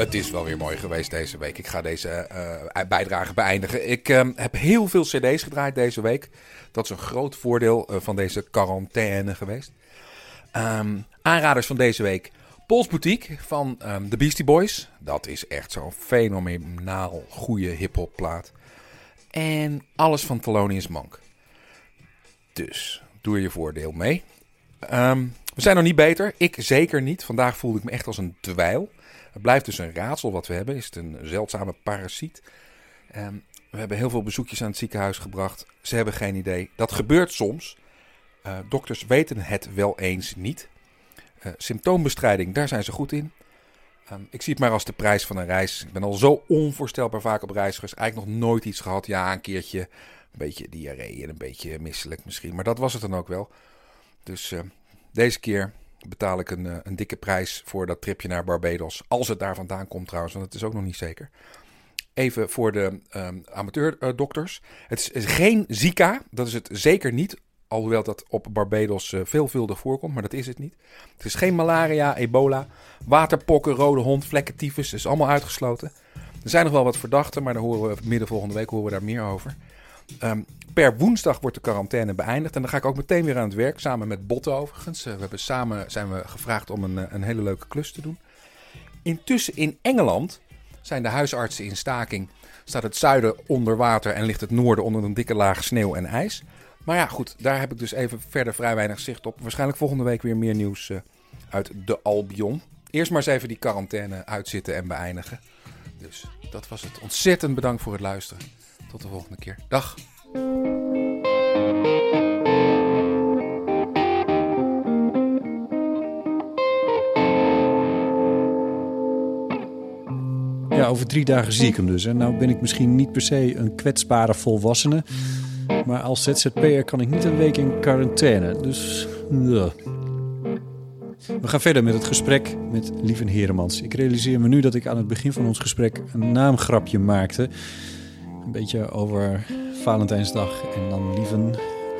Het is wel weer mooi geweest deze week. Ik ga deze uh, bijdrage beëindigen. Ik uh, heb heel veel CD's gedraaid deze week. Dat is een groot voordeel uh, van deze quarantaine geweest. Um, aanraders van deze week: Pols Boutique van um, de Beastie Boys. Dat is echt zo'n fenomenaal goede hip-hop plaat. En alles van Thelonious Monk. Dus doe je voordeel mee. We zijn nog niet beter. Ik zeker niet. Vandaag voelde ik me echt als een dweil. Het blijft dus een raadsel wat we hebben. Is het een zeldzame parasiet? Um, we hebben heel veel bezoekjes aan het ziekenhuis gebracht. Ze hebben geen idee. Dat gebeurt soms. Uh, dokters weten het wel eens niet. Uh, symptoombestrijding, daar zijn ze goed in. Um, ik zie het maar als de prijs van een reis. Ik ben al zo onvoorstelbaar vaak op reis geweest. Eigenlijk nog nooit iets gehad. Ja, een keertje een beetje diarree en een beetje misselijk misschien. Maar dat was het dan ook wel. Dus uh, deze keer betaal ik een, een dikke prijs voor dat tripje naar Barbados. Als het daar vandaan komt trouwens, want het is ook nog niet zeker. Even voor de um, amateurdokters. Het is geen Zika, dat is het zeker niet. Alhoewel dat op Barbados uh, veelvuldig voorkomt, maar dat is het niet. Het is geen malaria, ebola, waterpokken, rode hond, vlekkentyfus. Dat is allemaal uitgesloten. Er zijn nog wel wat verdachten, maar daar horen we midden volgende week horen we daar meer over. Um, per woensdag wordt de quarantaine beëindigd. En dan ga ik ook meteen weer aan het werk, samen met Botte overigens. Uh, we hebben samen zijn we gevraagd om een, een hele leuke klus te doen. Intussen in Engeland zijn de huisartsen in staking. Staat het zuiden onder water en ligt het noorden onder een dikke laag sneeuw en ijs. Maar ja, goed, daar heb ik dus even verder vrij weinig zicht op. Waarschijnlijk volgende week weer meer nieuws uh, uit de Albion. Eerst maar eens even die quarantaine uitzitten en beëindigen. Dus dat was het. Ontzettend bedankt voor het luisteren. Tot de volgende keer. Dag. Ja, over drie dagen zie ik hem dus. En nou ben ik misschien niet per se een kwetsbare volwassene. Maar als ZZP'er kan ik niet een week in quarantaine. Dus. We gaan verder met het gesprek met Lieven Heremans. Ik realiseer me nu dat ik aan het begin van ons gesprek een naamgrapje maakte. Een beetje over Valentijnsdag. En dan Lieven...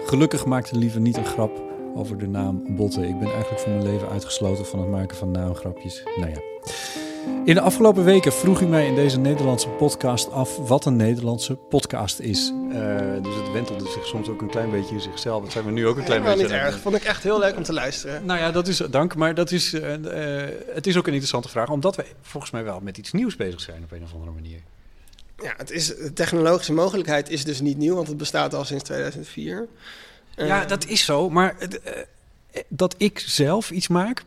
Gelukkig maakte Lieven niet een grap over de naam Botte. Ik ben eigenlijk van mijn leven uitgesloten van het maken van naamgrapjes. Nou ja. In de afgelopen weken vroeg u mij in deze Nederlandse podcast af wat een Nederlandse podcast is. Uh, dus het wentelde zich soms ook een klein beetje in zichzelf. Dat zijn we nu ook een klein Helemaal beetje. niet erg. Vond ik echt heel leuk om te luisteren. Nou ja, dat is dank. Maar dat is, uh, uh, het is ook een interessante vraag, omdat we volgens mij wel met iets nieuws bezig zijn op een of andere manier. Ja, het is, de technologische mogelijkheid is dus niet nieuw, want het bestaat al sinds 2004. ja, dat is zo. Maar dat ik zelf iets maak,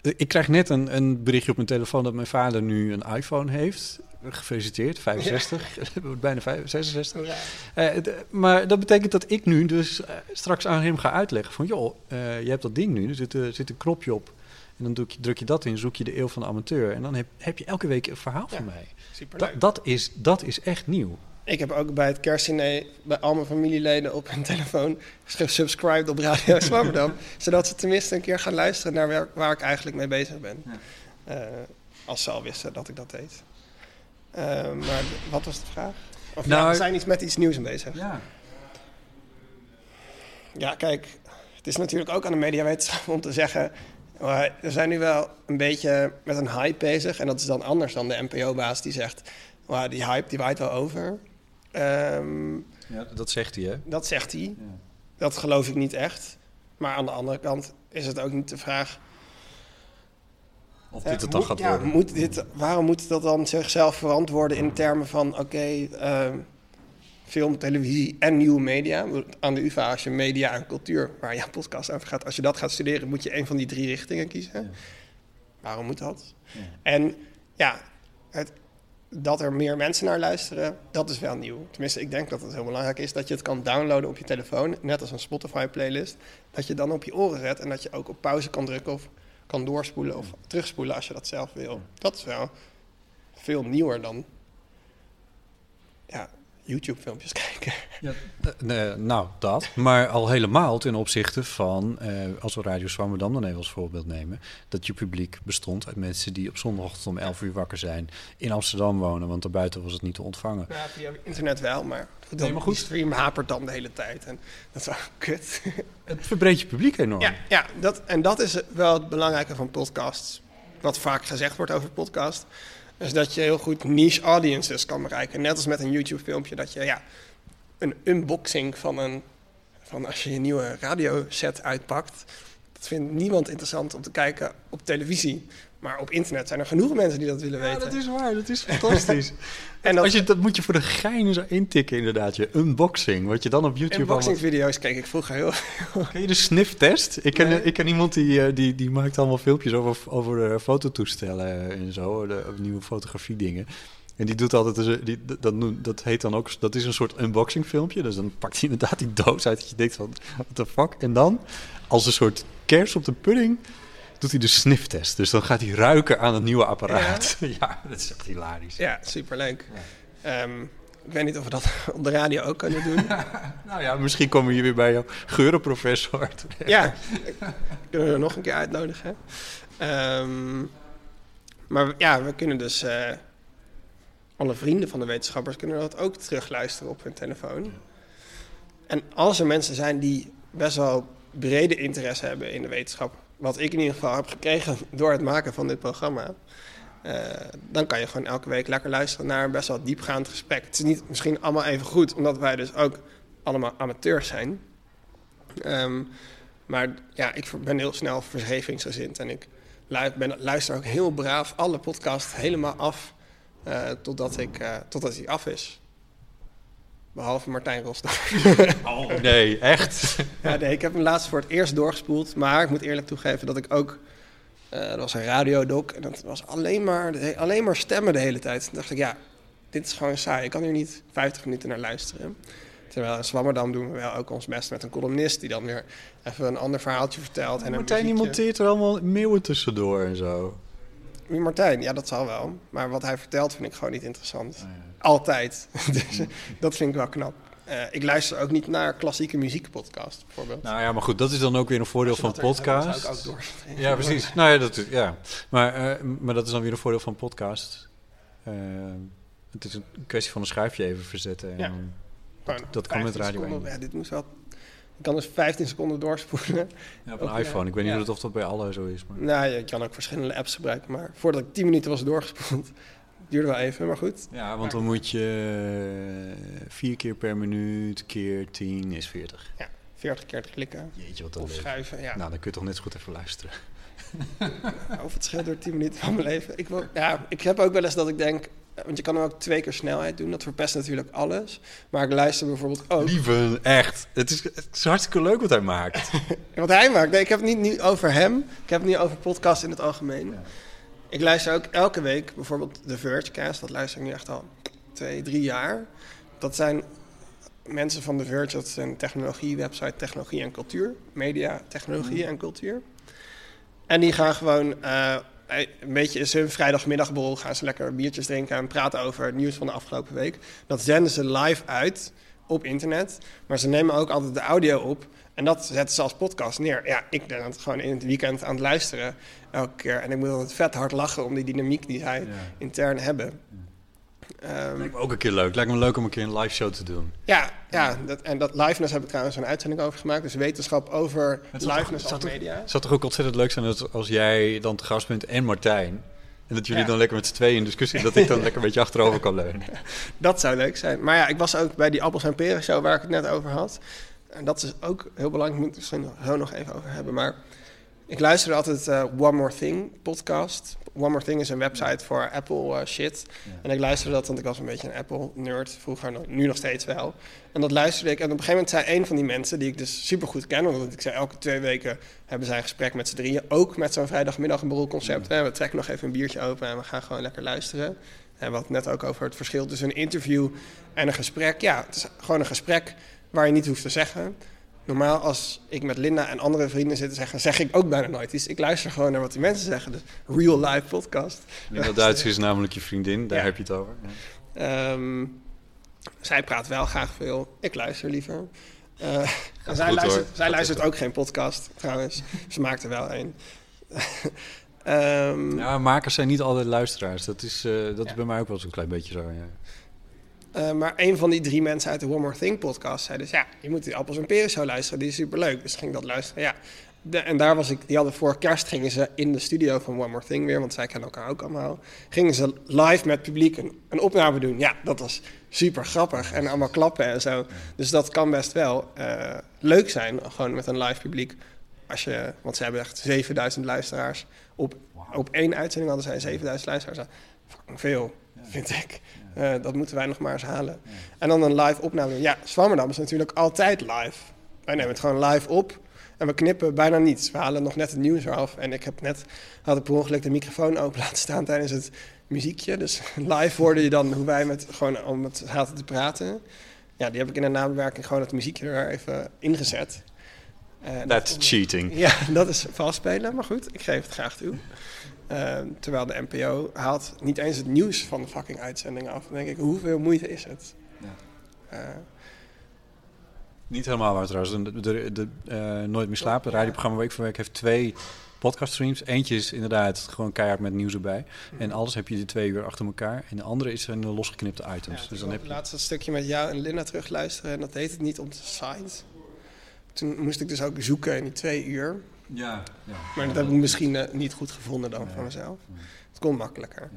ik krijg net een, een, berichtje op mijn telefoon dat mijn vader nu een iPhone heeft. Gefeliciteerd, 65, ja. bijna 65. Ja. Uh, d- maar dat betekent dat ik nu dus uh, straks aan hem ga uitleggen van... joh, uh, je hebt dat ding nu, er zit, zit een knopje op. En dan je, druk je dat in, zoek je de eeuw van de amateur. En dan heb, heb je elke week een verhaal ja, van mij. Da, dat, is, dat is echt nieuw. Ik heb ook bij het kerstdiner bij al mijn familieleden op hun telefoon gesubscribed op Radio Zwammerdam. zodat ze tenminste een keer gaan luisteren naar waar, waar ik eigenlijk mee bezig ben. Ja. Uh, als ze al wisten dat ik dat deed. Eh, maar wat was de vraag? Of Nou, ja, we zijn iets met iets nieuws bezig. Ja. Ja, kijk, het is natuurlijk ook aan de mediawetenschap om te zeggen... we zijn nu wel een beetje met een hype bezig. En dat is dan anders dan de NPO-baas die zegt... "Well, die hype die waait wel over. Ehm, ja, dat zegt hij, hè? dat zegt hij. Ja. Dat geloof ik niet echt. Maar aan de andere kant is het ook niet de vraag... Of dit het dan moet- gaat worden. Moet dit, waarom moet dat dan zichzelf verantwoorden in termen van... oké, ehm, film, televisie en nieuwe media. Aan de UvA, als je media en cultuur, waar je podcast over gaat... als je dat gaat studeren, moet je een van die drie richtingen kiezen. Ja. Waarom moet dat? Ja. En ja, het, dat er meer mensen naar luisteren, dat is wel nieuw. Tenminste, ik denk dat het heel belangrijk is dat je het kan downloaden op je telefoon, net als een Spotify-playlist. Dat je dan op je oren zet en dat je ook op pauze kan drukken of kan doorspoelen of terugspoelen als je dat zelf wil. Dat is wel veel nieuwer dan ja, YouTube-filmpjes kijken. Eh, nee, nou, dat. Maar al helemaal ten opzichte van, eh, als we Radio Zwammerdam dan even als voorbeeld nemen, dat je publiek bestond uit mensen die op zondagochtend om 11 uur wakker zijn, in Amsterdam wonen, want daarbuiten was het niet te ontvangen. Ja, via internet wel, maar, goed, Nee, maar goed. die stream hapert dan de hele tijd. En dat is wel kut. Het verbreedt je publiek enorm. Ja, ja dat, en dat is wel het belangrijke van podcasts. Wat vaak gezegd wordt over podcast. Is dat je heel goed niche audiences kan bereiken. Net als met een YouTube-filmpje. Dat je ja, een unboxing van een. van als je je nieuwe radioset uitpakt. Dat vindt niemand interessant om te kijken op televisie. Maar op internet zijn er genoeg mensen die dat willen Ja, weten. dat is waar. Dat is fantastisch. En dat, Als je, dat moet je voor de gein zo intikken, inderdaad. Je unboxing, wat je dan op YouTube allemaal... unboxing-video's keek ik vroeger heel. Ken je de sniftest? Ik ken, Nee. ik ken iemand die, eh, die, die maakt allemaal filmpjes over, over de fototoestellen en zo, de nieuwe fotografie dingen. En die doet altijd, dus, die, dat, noemt- dat heet dan ook, dat is een soort unboxing filmpje. Dus dan pakt hij inderdaad die doos uit dat je denkt van, what the fuck? En dan, als een soort kers op de pudding, doet hij de sniftest. Dus dan gaat hij ruiken aan het nieuwe apparaat. Ja, dat is echt hilarisch. Ja, superleuk. Ehm, ik weet niet of we dat op de radio ook kunnen doen. Nou ja, misschien komen we hier weer bij jouw geurenprofessor. Ja, kunnen we er nog een keer uitnodigen. Ehm, maar ja, we kunnen dus... eh, alle vrienden van de wetenschappers kunnen dat ook terugluisteren op hun telefoon. En als er mensen zijn die best wel brede interesse hebben in de wetenschap... wat ik in ieder geval heb gekregen door het maken van dit programma... eh, dan kan je gewoon elke week lekker luisteren naar een best wel diepgaand gesprek. Het is niet misschien allemaal even goed, omdat wij dus ook allemaal amateurs zijn... Ehm, maar ja, ik ben heel snel vergevingsgezind. En ik ben, luister ook heel braaf alle podcasts helemaal af. eh, totdat, ik, eh, totdat hij af is. Behalve Martijn Rosdorff. Oh nee, echt? ja, nee, ik heb hem laatst voor het eerst doorgespoeld. Maar ik moet eerlijk toegeven dat ik ook... eh dat was een radiodoc en dat was alleen maar, alleen maar stemmen de hele tijd. Toen dacht ik, ja, dit is gewoon saai. Ik kan hier niet 50 minuten naar luisteren. Terwijl in Zwammerdam doen we wel ook ons best met een columnist... die dan weer even een ander verhaaltje vertelt. En Martijn die monteert er allemaal meeuwen tussendoor en zo. Wie Martijn, ja, dat zal wel. Maar wat hij vertelt vind ik gewoon niet interessant. Oh, Altijd. dus eh, dat vind ik wel knap. Eh, ik luister ook niet naar klassieke muziekpodcast, bijvoorbeeld. Nou ja, maar goed, dat is dan ook weer een voordeel van podcast. zou ik ook door. Ja, precies. Nou ja, dat, ja. Maar, eh, maar dat is dan weer een voordeel van podcast. Het is een kwestie van een schuifje even verzetten. En Ja. dat kan met 15 Radio seconden. 1. Ja, dit moest wel... Ik kan dus 15 seconden doorspoelen. ja, op een Ook, iPhone. Ik weet ja. niet of dat bij alle zo is. Maar... nou, je kan ook verschillende apps gebruiken. Maar voordat ik 10 minuten was doorgespoeld, duurde wel even, maar goed. Ja, want dan moet je eh, vier keer per minuut keer 10 is 40. 40 keer te klikken. Jeetje, wat Of schuiven, ja. Nou, dan kun je toch net zo goed even luisteren. Of het scheelt door 10 minuten van mijn leven. Ik, wil, ja, ik heb ook wel eens dat ik denk... Want je kan hem ook twee keer snelheid doen. Dat verpest natuurlijk alles. Maar ik luister bijvoorbeeld ook... Lieve, echt. Het is, het is hartstikke leuk wat hij maakt. Wat hij maakt. Nee, ik heb het niet nu over hem. Ik heb het niet over podcast in het algemeen. Ik luister ook elke week bijvoorbeeld de Vergecast. Dat luister ik nu echt al twee, drie jaar. Dat zijn mensen van de Verge. Dat is een technologie-website, technologie en cultuur. Media, technologie en cultuur. En die gaan gewoon... eh, een beetje is hun vrijdagmiddagborrel. Gaan ze lekker biertjes drinken en praten over het nieuws van de afgelopen week. Dat zenden ze live uit op internet. Maar ze nemen ook altijd de audio op. En dat zetten ze als podcast neer. Ja, ik ben het gewoon in het weekend aan het luisteren elke keer. En ik moet altijd vet hard lachen om die dynamiek die zij Ja. intern hebben. Ehm, Lijkt me ook een keer leuk. Lijkt me leuk om een keer een live show te doen. ja, ja dat, en dat liveness heb ik trouwens een uitzending over gemaakt. Dus wetenschap over liveness als media. Het zou toch ook ontzettend leuk zijn dat als jij dan te gast bent en Martijn. En dat jullie Ja. dan lekker met z'n tweeën in discussie, dat ik dan lekker een beetje achterover kan leunen. Dat zou leuk zijn. Maar ja, ik was ook bij die Appels en Peren show waar ik het net over had. En dat is ook heel belangrijk, moet ik misschien zo nog even over hebben. Maar ik luisterde altijd eh, One More Thing podcast. One More Thing is een website voor Apple eh, shit. En ik luisterde dat, want ik was een beetje een Apple nerd vroeger, nu nog steeds wel. En dat luisterde ik. En op een gegeven moment zei een van die mensen, die ik dus super goed ken, want ik zei elke twee weken hebben zij een gesprek met z'n drieën. Ook met zo'n vrijdagmiddag een borrelconcept. hè. We trekken nog even een biertje open en we gaan gewoon lekker luisteren. En wat net ook over het verschil tussen een interview en een gesprek. Ja, het is gewoon een gesprek waar je niet hoeft te zeggen. Normaal als ik met Linda en andere vrienden zit te zeggen, zeg ik ook bijna nooit iets. Ik luister gewoon naar wat die mensen zeggen. Dus real life podcast. Linda Duits is namelijk je vriendin, daar Ja. heb je het over. Ja. Ehm, zij praat wel graag veel. Ik luister liever. Eh, en goed, zij luistert, zij luistert ook geen podcast, trouwens. Ze maakt er wel een. Ehm, Ja, makers zijn niet altijd luisteraars. Dat is, eh, dat is bij mij ook wel zo'n klein beetje zo. Ja. Eh, maar een van die drie mensen uit de One More Thing podcast zei dus... ja, je moet die Appels en Peren show luisteren, die is superleuk. Dus ging ik dat luisteren, ja. De- en daar was ik, die hadden voor kerst gingen ze in de studio van One More Thing weer... want zij kennen elkaar ook allemaal. Gingen ze live met publiek een, een opname doen. Ja, dat was super grappig en allemaal klappen en zo. Dus dat kan best wel eh, leuk zijn, gewoon met een live publiek. Als je, want ze hebben echt 7000 luisteraars. Op, op één uitzending hadden zij 7000 luisteraars. Fucking veel, vind ik. Eh, dat moeten wij nog maar eens halen. En dan een live opname. Ja, Zwammerdam is natuurlijk altijd live. Wij nemen het gewoon live op. En we knippen bijna niets. We halen nog net het nieuws eraf. En ik heb net, had ik per ongeluk de microfoon open laten staan tijdens het muziekje. Dus live hoorde je dan hoe wij met, gewoon om het zaten te praten. Ja, die heb ik in de nabewerking gewoon het muziekje er even ingezet. Eh, That's cheating. ja, dat is vals spelen, maar goed, ik geef het graag toe. Eh, terwijl de NPO haalt niet eens het nieuws van de fucking uitzending af. Dan denk ik, hoeveel moeite is het? Eh, Niet helemaal waar trouwens. De, de, de, eh, Nooit meer slapen, het radioprogramma Week voor Week, heeft twee podcaststreams. Eentje is inderdaad gewoon keihard met nieuws erbij. En alles heb je de twee uur achter elkaar. En de andere is een losgeknipte items. ja, dus dan heb je... laatst dat stukje met jou en Linda terugluisteren en dat deed het niet op de site. Toen moest ik dus ook zoeken in die twee uur. Ja, ja. Maar dat heb ik misschien eh, niet goed gevonden dan van mezelf. Het kon makkelijker.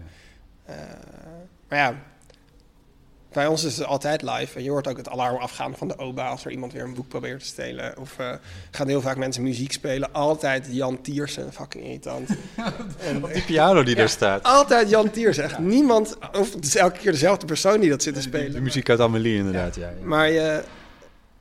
Eh, maar ja, bij ons is het altijd live. En je hoort ook het alarm afgaan van de OBA als er iemand weer een boek probeert te stelen. Of eh, gaan heel vaak mensen muziek spelen. Altijd Jan Tiersen, fucking irritant. en, Die piano die daar staat. altijd Jan Tiersen, echt niemand. Of het is elke keer dezelfde persoon die dat zit te spelen. De muziek uit Amelie inderdaad, ja. Maar je,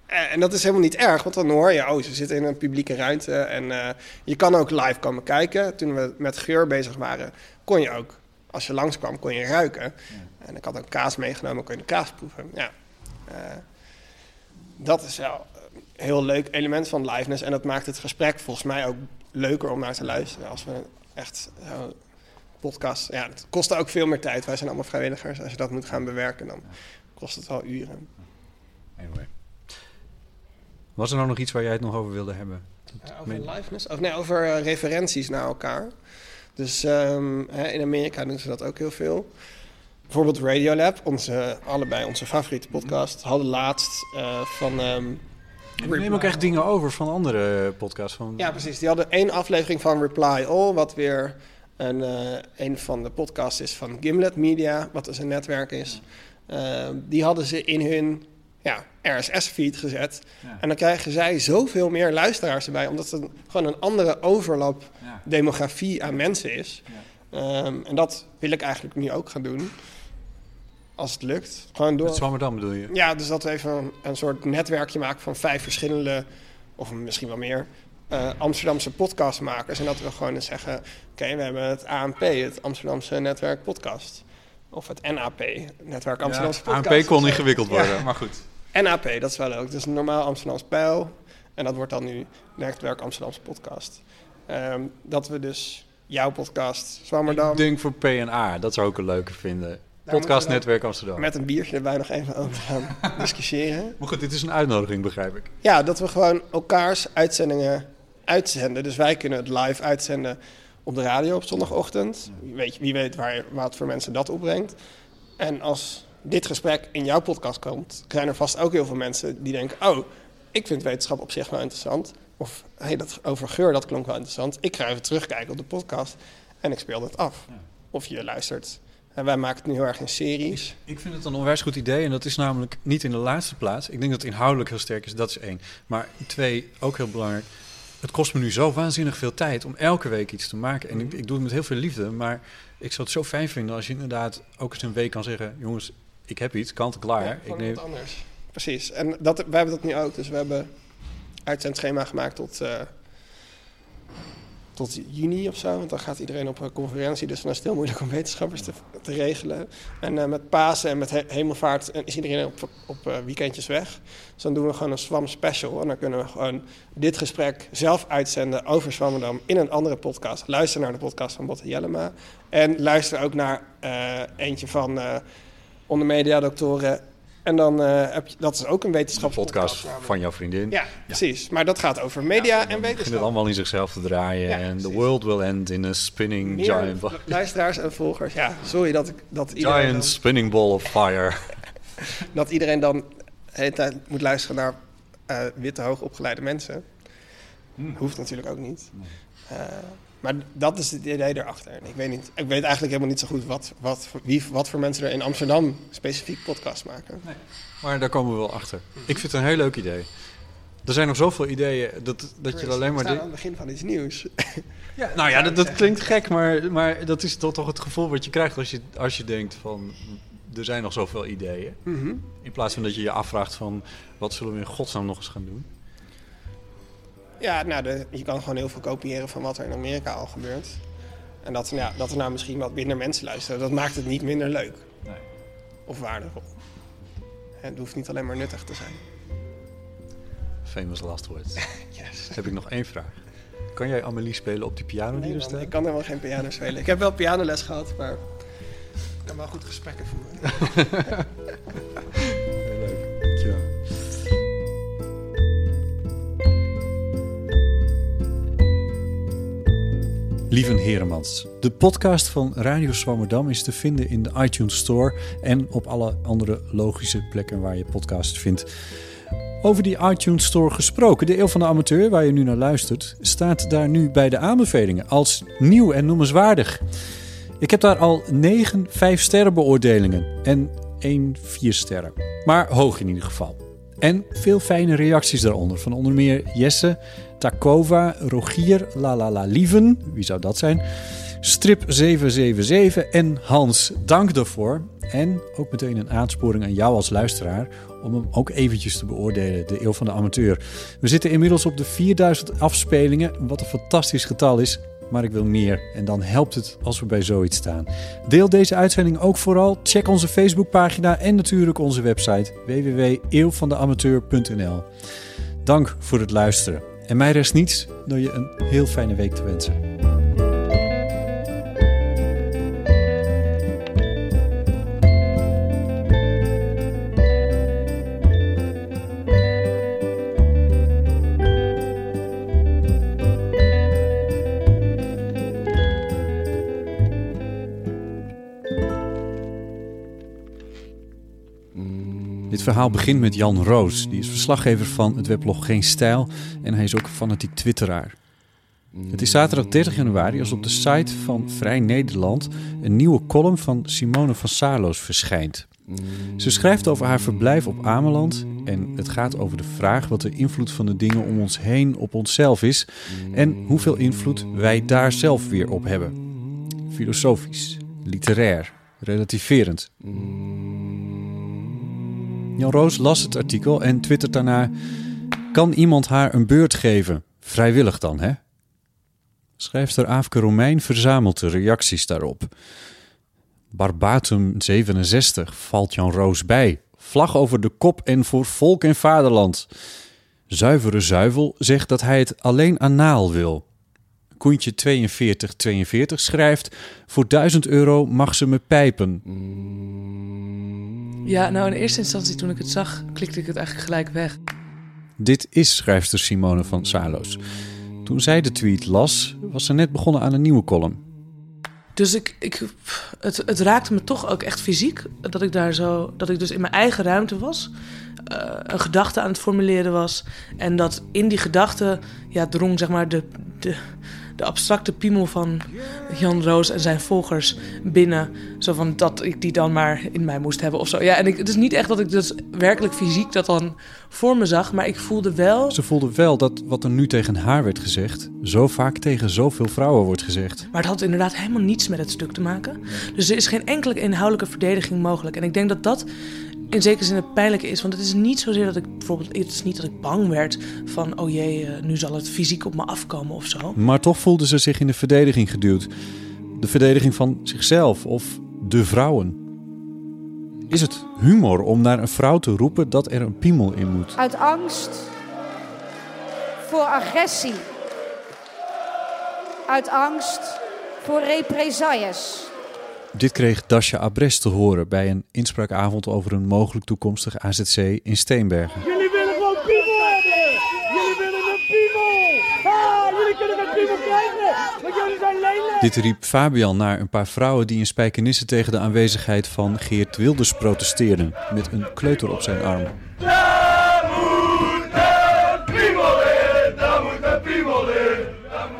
en dat is helemaal niet erg, want dan hoor je, oh, ze zitten in een publieke ruimte. En eh, je kan ook live komen kijken. Toen we met geur bezig waren, kon je ook, als je langskwam, kon je ruiken. En ik had ook kaas meegenomen, kon je de kaas proeven. Ja. Eh, dat is wel een heel leuk element van liveness. En dat maakt het gesprek volgens mij ook leuker om naar te luisteren. Als we echt zo podcast... Ja, het kost ook veel meer tijd. Wij zijn allemaal vrijwilligers. Als je dat moet gaan bewerken, dan kost het wel uren. Anyway. Was er nou nog iets waar jij het nog over wilde hebben? Over liveness? Of nee, over eh, referenties naar elkaar. Dus ehm, hè, in Amerika doen ze dat ook heel veel. Bijvoorbeeld Radiolab, onze, allebei onze favoriete podcast, hadden laatst eh, van... ehm, Ik neem ook echt dingen over van andere podcasts. Van... Ja, precies. Die hadden één aflevering van Reply All, wat weer een, eh, een van de podcasts is van Gimlet Media, wat dus een netwerk is. Eh, die hadden ze in hun ja, RSS-feed gezet. Ja. En dan krijgen zij zoveel meer luisteraars erbij, omdat het gewoon een andere overlap Ja. demografie aan mensen is. Ehm, en dat wil ik eigenlijk nu ook gaan doen. Als het lukt. Gewoon door. Met Zwammerdam bedoel je? Ja, dus dat we even een, een soort netwerkje maken van vijf verschillende, of misschien wel meer, eh, Amsterdamse podcastmakers. En dat we gewoon eens zeggen: oké, we hebben het ANP, het Amsterdamse Netwerk Podcast. Of het NAP, Netwerk Amsterdamse Podcast. ANP kon ingewikkeld worden, Ja. maar goed. NAP, dat is wel leuk. Dus een normaal Amsterdams pijl. En dat wordt dan nu Netwerk Amsterdamse Podcast. Ehm, dat we dus jouw podcast, Zwammerdam, Ik denk voor PNA, dat zou ik een leuke vinden. moeten Podcast Netwerk Amsterdam. met een biertje erbij nog even over gaan discussiëren. Maar goed, dit is een uitnodiging, begrijp ik. Ja, dat we gewoon elkaars uitzendingen uitzenden. Dus wij kunnen het live uitzenden op de radio op zondagochtend. Wie weet, wie weet waar, wat voor mensen dat opbrengt. En als dit gesprek in jouw podcast komt, zijn er vast ook heel veel mensen die denken: Oh, ik vind wetenschap op zich wel interessant. Of hey, dat over geur, dat klonk wel interessant. Ik ga even terugkijken op de podcast en ik speel dat af. Of je luistert. En wij maken het nu heel erg in series. Ik vind het een onwijs goed idee en dat is namelijk niet in de laatste plaats. Ik denk dat het inhoudelijk heel sterk is, dat is één. Maar twee, ook heel belangrijk. Het kost me nu zo waanzinnig veel tijd om elke week iets te maken. En ik, ik doe het met heel veel liefde, maar ik zou het zo fijn vinden als je inderdaad ook eens een week kan zeggen: jongens, ik heb iets, kant en klaar. Ja, ik neem... wat anders. Precies. En dat, wij hebben dat nu ook. Dus we hebben uitzendschema gemaakt tot, eh, tot juni of zo. Want dan gaat iedereen op een conferentie. Dus dan is het heel moeilijk om wetenschappers te, te regelen. En eh, met Pasen en met he- Hemelvaart eh, is iedereen op, op eh, weekendjes weg. Dus dan doen we gewoon een Swam special. En dan kunnen we gewoon dit gesprek zelf uitzenden over Swammerdam in een andere podcast. Luister naar de podcast van Botte Jellema. En luister ook naar eh, eentje van eh onder mediadoktoren. En dan eh, heb je, dat is ook een wetenschapspodcast. van jouw vriendin. Ja, precies. Maar dat gaat over media en begint het wetenschap. allemaal in zichzelf te draaien. Ja, en the world will end in a spinning Meer giant, ba- luisteraars en volgers. Ja, sorry dat, ik, dat, iedereen giant dan, spinning ball of fire. dat iedereen dan de hele tijd moet luisteren naar eh, witte, hoogopgeleide mensen. Hoeft natuurlijk ook niet. Eh, maar dat is het idee erachter. Ik weet, niet, ik weet eigenlijk helemaal niet zo goed wat, wat, voor- wie, wat voor mensen er in Amsterdam specifiek podcast maken. Maar daar komen we wel achter. Ik vind het een heel leuk idee. Er zijn nog zoveel ideeën dat, dat je alleen We maar... staan di- aan het begin van iets nieuws. Ja, nou ja, dat, dat klinkt gek, maar, maar dat is toch, toch het gevoel wat je krijgt als je, als je denkt van... Er zijn nog zoveel ideeën. Mhm. In plaats van dat je je afvraagt van... Wat zullen we in godsnaam nog eens gaan doen? Ja, nou, de, je kan gewoon heel veel kopiëren van wat er in Amerika al gebeurt. En dat, ja, dat er nou misschien wat minder mensen luisteren, dat maakt het niet minder leuk. Nee. Of waardevol. En het hoeft niet alleen maar nuttig te zijn. Famous last words. Yes. Heb ik nog één vraag. Kan jij Amelie spelen op die piano die Nee, er man, staat? ik kan helemaal geen piano spelen. Ik heb wel pianoles gehad, maar ik kan wel goed gesprekken voeren. Lieven Heremans, de podcast van Radio Zwammerdam is te vinden in de iTunes Store en op alle andere logische plekken waar je podcast vindt. Over die iTunes Store gesproken, de Eeuw van de Amateur, waar je nu naar luistert, staat daar nu bij de aanbevelingen als nieuw en noemenswaardig. Ik heb daar al 9 5-sterren beoordelingen en 1 4 sterren. Maar hoog in ieder geval. En veel fijne reacties daaronder. Van onder meer Jesse, Takova, Rogier, La La La Lieven. Wie zou dat zijn? Strip 777 en Hans. Dank daarvoor. En ook meteen een aansporing aan jou als luisteraar om hem ook eventjes te beoordelen, de Eeuw van de Amateur. We zitten inmiddels op de 4000 afspelingen, wat een fantastisch getal is. Maar ik wil meer en dan helpt het als we bij zoiets staan. Deel deze uitzending ook vooral. Check onze Facebookpagina en natuurlijk onze website www.eeuwvandeamateur.nl. Dank voor het luisteren. En mij rest niets dan je een heel fijne week te wensen. Dit verhaal begint met Jan Roos. Die is verslaggever van het weblog Geen Stijl en hij is ook fanatiek twitteraar. Het is zaterdag 30 januari als op de site van Vrij Nederland een nieuwe column van Simone van Saarloos verschijnt. Ze schrijft over haar verblijf op Ameland en het gaat over de vraag wat de invloed van de dingen om ons heen op onszelf is en hoeveel invloed wij daar zelf weer op hebben. Filosofisch, literair, relativerend. Jan Roos las het artikel en twittert daarna... Kan iemand haar een beurt geven? Vrijwillig dan, hè? Schrijfster Aafke Romein verzamelt de reacties daarop. Barbatum 67 valt Jan Roos bij. Vlag over de kop en voor volk en vaderland. Zuivere Zuivel zegt dat hij het alleen anaal wil. Koentje 4242 schrijft... Voor 1000 euro mag ze me pijpen. Ja, nou in eerste instantie toen ik het zag, klikte ik het eigenlijk gelijk weg. Dit is schrijfster Simone van Saarloos. Toen zij de tweet las, was ze net begonnen aan een nieuwe column. Dus ik, ik, het, het raakte me toch ook echt fysiek. Dat ik daar zo, dat ik dus in mijn eigen ruimte was. eh, een gedachte aan het formuleren was. En dat in die gedachte ja, drong zeg maar de, de, de abstracte piemel van Jan Roos en zijn volgers binnen. Zo van dat ik die dan maar in mij moest hebben of zo. Ja, en ik, het is niet echt dat ik dus werkelijk fysiek dat dan voor me zag. Maar ik voelde wel Ze voelde wel dat wat er nu tegen haar werd gezegd, zo vaak tegen zoveel vrouwen wordt gezegd. Maar het had inderdaad helemaal niets met het stuk te maken. Dus er is geen enkele inhoudelijke verdediging mogelijk. En ik denk dat dat in zekere zin het pijnlijke is. Want het is niet zozeer dat ik bijvoorbeeld. Het is niet dat ik bang werd van. Oh jee, eh, nu zal het fysiek op me afkomen of zo. Maar toch voelde ze zich in de verdediging geduwd. De verdediging van zichzelf of de vrouwen. Is het humor om naar een vrouw te roepen dat er een piemel in moet? Uit angst voor agressie. Uit angst voor represailles. Dit kreeg Dasha Abres te horen bij een inspraakavond over een mogelijk toekomstig AZC in Steenbergen. Jullie willen gewoon piemel hebben! Jullie willen een piemel! Ah, jullie kunnen geen piemel krijgen, want jullie zijn lelijk! Dit riep Fabian naar een paar vrouwen die in Spijkenisse tegen de aanwezigheid van Geert Wilders protesteerden. Met een kleuter op zijn arm.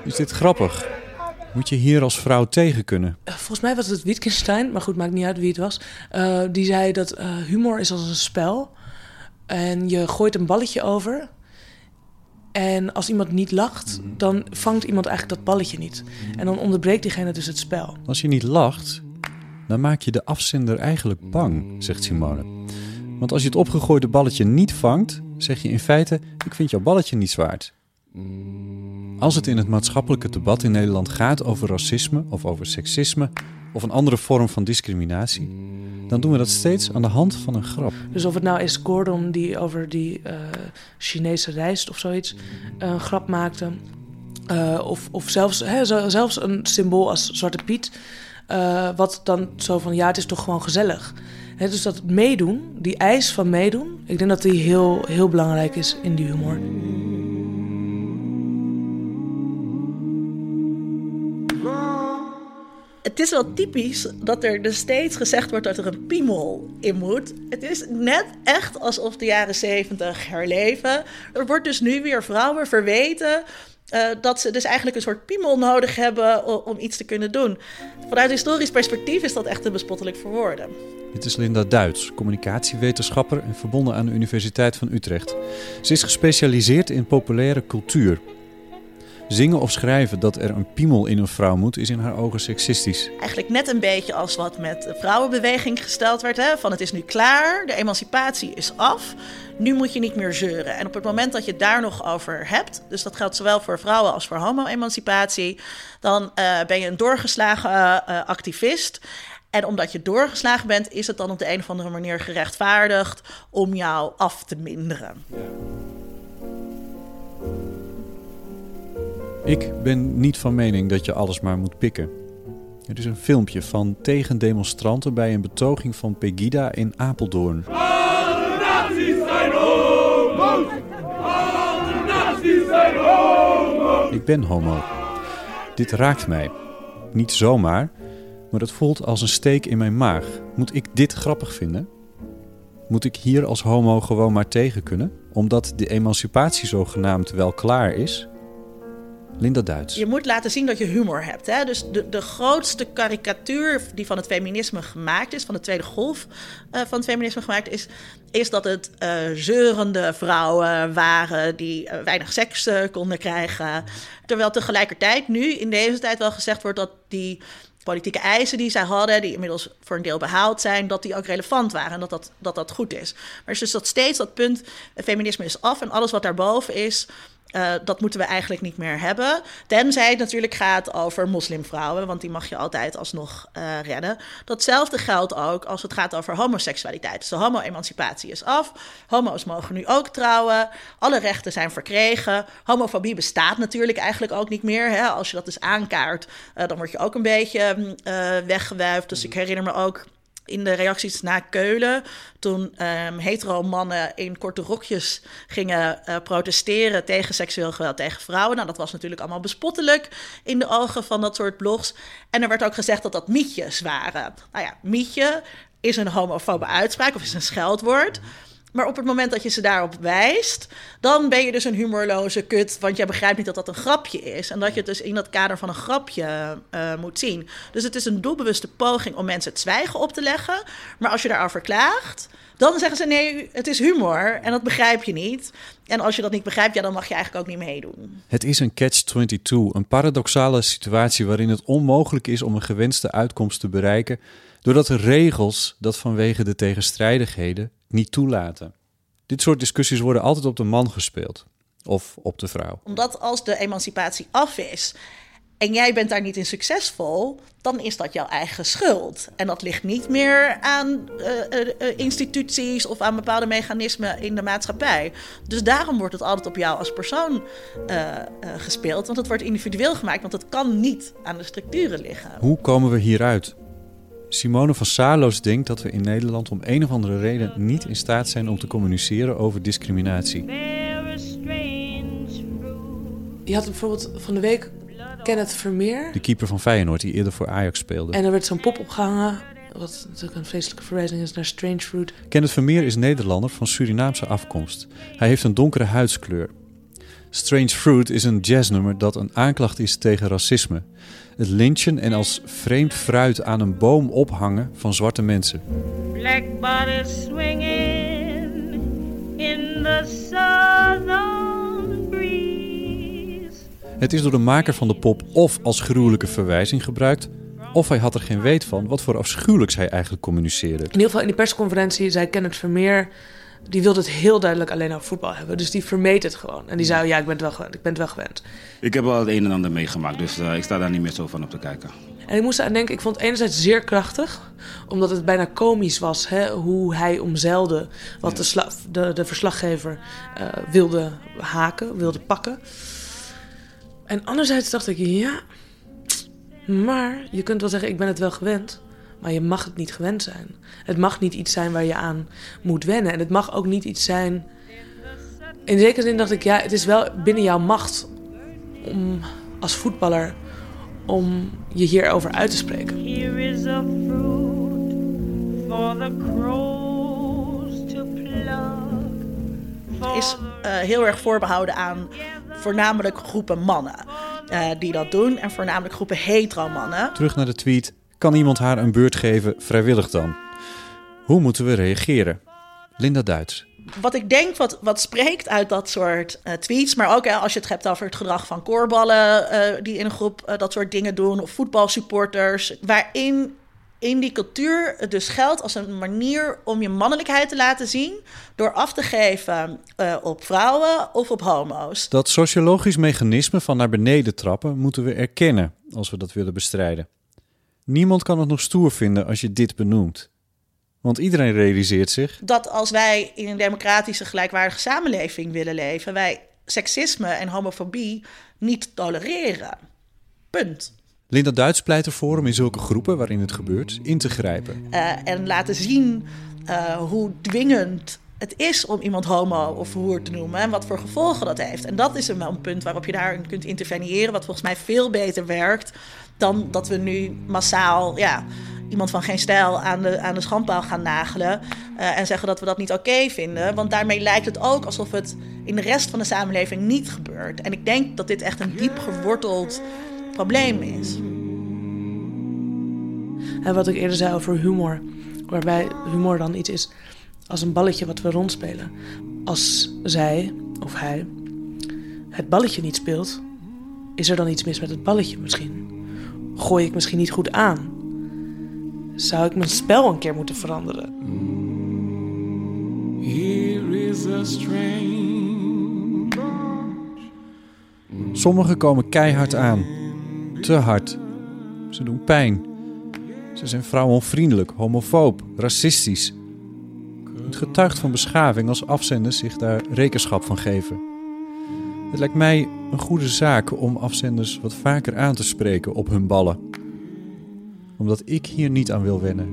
Is dit grappig? Moet je hier als vrouw tegen kunnen? Eh, Volgens mij was het Wittgenstein, maar goed, maakt niet uit wie het was. eh, die zei dat eh, humor is als een spel. En je gooit een balletje over. En als iemand niet lacht, dan vangt iemand eigenlijk dat balletje niet. En dan onderbreekt diegene dus het spel. Als je niet lacht, dan maak je de afzender eigenlijk bang, zegt Simone. Want als je het opgegooide balletje niet vangt, zeg je in feite: Ik vind jouw balletje niet zwaard. Als het in het maatschappelijke debat in Nederland gaat over racisme of over seksisme of een andere vorm van discriminatie, dan doen we dat steeds aan de hand van een grap. Dus of het nou is Gordon die over die eh, Chinese rijst of zoiets eh, een grap maakte. eh, of, of zelfs, hè, zelfs een symbool als Zwarte Piet. wat dan zo van, ja, het is toch gewoon gezellig. Dus dat meedoen, die eis van meedoen... ik denk dat die heel, heel belangrijk is in die humor. Het is wel typisch dat er dus steeds gezegd wordt dat er een piemel in moet. Het is net echt alsof de jaren zeventig herleven. Er wordt dus nu weer vrouwen verweten eh, dat ze dus eigenlijk een soort piemel nodig hebben o- om iets te kunnen doen. Vanuit historisch perspectief is dat echt een bespottelijk verwoorden. Dit is Linda Duits, communicatiewetenschapper en verbonden aan de Universiteit van Utrecht. Ze is gespecialiseerd in populaire cultuur. Zingen of schrijven dat er een piemel in een vrouw moet, is in haar ogen seksistisch. Eigenlijk net een beetje als wat met de vrouwenbeweging gesteld werd. Hè? Van het is nu klaar, de emancipatie is af. Nu moet je niet meer zeuren. En op het moment dat je het daar nog over hebt, dus dat geldt zowel voor vrouwen als voor homo-emancipatie, dan eh, ben je een doorgeslagen eh, activist. En omdat je doorgeslagen bent, is het dan op de een of andere manier gerechtvaardigd om jou af te minderen. Ik ben niet van mening dat je alles maar moet pikken. Er is een filmpje van tegendemonstranten bij een betoging van Pegida in Apeldoorn. Alle nazi's zijn homo's! Alle nazi's zijn homo's! Ik ben homo. Dit raakt mij. Niet zomaar, maar het voelt als een steek in mijn maag. Moet ik dit grappig vinden? Moet ik hier als homo gewoon maar tegen kunnen? Omdat de emancipatie zogenaamd wel klaar is? Linda Duits. Je moet laten zien dat je humor hebt. Hè? Dus de, de grootste karikatuur die van het feminisme gemaakt is, van de tweede golf eh, van het feminisme gemaakt is, is dat het eh, zeurende vrouwen waren die eh, weinig seks konden krijgen. Terwijl tegelijkertijd nu in deze tijd wel gezegd wordt dat die politieke eisen die zij hadden, die inmiddels voor een deel behaald zijn, dat die ook relevant waren en dat dat, dat, dat goed is. Maar is dus dat steeds dat punt, het feminisme is af en alles wat daarboven is, uh, dat moeten we eigenlijk niet meer hebben. Tenzij het natuurlijk gaat over moslimvrouwen, want die mag je altijd alsnog uh, redden. Datzelfde geldt ook als het gaat over homoseksualiteit. Dus de homo-emancipatie is af. Homo's mogen nu ook trouwen. Alle rechten zijn verkregen. Homofobie bestaat natuurlijk eigenlijk ook niet meer. Hè? Als je dat dus aankaart, uh, dan word je ook een beetje uh, weggewuifd. Dus ik herinner me ook in de reacties na Keulen, toen um, hetero mannen in korte rokjes gingen uh, protesteren tegen seksueel geweld tegen vrouwen. Nou, dat was natuurlijk allemaal bespottelijk in de ogen van dat soort blogs. En er werd ook gezegd dat dat mietjes waren. Nou ja, mietje is een homofobe uitspraak of is een scheldwoord. Maar op het moment dat je ze daarop wijst, dan ben je dus een humorloze kut. Want jij begrijpt niet dat dat een grapje is. En dat je het dus in dat kader van een grapje uh, moet zien. Dus het is een doelbewuste poging om mensen het zwijgen op te leggen. Maar als je daarover klaagt, dan zeggen ze nee, het is humor. En dat begrijp je niet. En als je dat niet begrijpt, ja, dan mag je eigenlijk ook niet meedoen. Het is een catch-22, een paradoxale situatie waarin het onmogelijk is om een gewenste uitkomst te bereiken doordat de regels dat vanwege de tegenstrijdigheden niet toelaten. Dit soort discussies worden altijd op de man gespeeld of op de vrouw. Omdat als de emancipatie af is en jij bent daar niet in succesvol, dan is dat jouw eigen schuld. En dat ligt niet meer aan uh, uh, instituties of aan bepaalde mechanismen in de maatschappij. Dus daarom wordt het altijd op jou als persoon uh, gespeeld, want het wordt individueel gemaakt, want het kan niet aan de structuren liggen. Hoe komen we hieruit? Simone van Saarloos denkt dat we in Nederland om een of andere reden niet in staat zijn om te communiceren over discriminatie. Je had bijvoorbeeld van de week Kenneth Vermeer. De keeper van Feyenoord die eerder voor Ajax speelde. En er werd zo'n pop opgehangen, wat natuurlijk een vreselijke verwijzing is naar Strange Fruit. Kenneth Vermeer is Nederlander van Surinaamse afkomst. Hij heeft een donkere huidskleur. Strange Fruit is een jazznummer dat een aanklacht is tegen racisme. Het lynchen en als vreemd fruit aan een boom ophangen van zwarte mensen. Black bodies swinging in the southern breeze. Het is door de maker van de pop of als gruwelijke verwijzing gebruikt, of hij had er geen weet van wat voor afschuwelijks hij eigenlijk communiceerde. In ieder geval in die persconferentie zei Kenneth Vermeer die wilde het heel duidelijk alleen over voetbal hebben. Dus die vermeed het gewoon. En die zei, ja, ik ben het wel gewend. Ik ben het wel gewend. Ik heb wel het een en ander meegemaakt, dus uh, ik sta daar niet meer zo van op te kijken. En ik moest aan denken, ik vond het enerzijds zeer krachtig. Omdat het bijna komisch was, hè, hoe hij omzeilde wat de, de, de, verslaggever uh, wilde haken, wilde pakken. En anderzijds dacht ik, ja, maar je kunt wel zeggen, ik ben het wel gewend. Maar je mag het niet gewend zijn. Het mag niet iets zijn waar je aan moet wennen. En het mag ook niet iets zijn. In zekere zin dacht ik, ja, het is wel binnen jouw macht om als voetballer om je hierover uit te spreken. Here is a fruit for the crows to pluck. Het is uh, heel erg voorbehouden aan voornamelijk groepen mannen uh, die dat doen. En voornamelijk groepen hetero mannen. Terug naar de tweet kan iemand haar een beurt geven vrijwillig dan? Hoe moeten we reageren? Linda Duits. Wat ik denk, wat, wat spreekt uit dat soort uh, tweets, maar ook als je het hebt over het gedrag van koorballen uh, die in een groep uh, dat soort dingen doen, of voetbalsupporters, waarin in die cultuur het dus geldt als een manier om je mannelijkheid te laten zien door af te geven op vrouwen of op homo's. Dat sociologisch mechanisme van naar beneden trappen moeten we erkennen als we dat willen bestrijden. Niemand kan het nog stoer vinden als je dit benoemt. Want iedereen realiseert zich. Dat als wij in een democratische, gelijkwaardige samenleving willen leven, wij seksisme en homofobie niet tolereren. Punt. Linda Duits pleit ervoor om in zulke groepen waarin het gebeurt in te grijpen. Uh, en laten zien uh, hoe dwingend het is om iemand homo of hoer te noemen en wat voor gevolgen dat heeft. En dat is een, een punt waarop je daarin kunt interveneren, wat volgens mij veel beter werkt dan dat we nu massaal ja, iemand van geen stijl aan de, aan de schandpaal gaan nagelen. Uh, en zeggen dat we dat niet oké vinden. Want daarmee lijkt het ook alsof het in de rest van de samenleving niet gebeurt. En ik denk dat dit echt een diep geworteld probleem is. En wat ik eerder zei over humor, waarbij humor dan iets is als een balletje wat we rondspelen. Als zij of hij het balletje niet speelt, is er dan iets mis met het balletje misschien? Gooi ik misschien niet goed aan? Zou ik mijn spel een keer moeten veranderen? Here is a Sommigen komen keihard aan. Te hard. Ze doen pijn. Ze zijn vrouwenvriendelijk, homofoob, racistisch. Het getuigt van beschaving als afzenders zich daar rekenschap van geven. Het lijkt mij een goede zaak om afzenders wat vaker aan te spreken op hun ballen. Omdat ik hier niet aan wil wennen.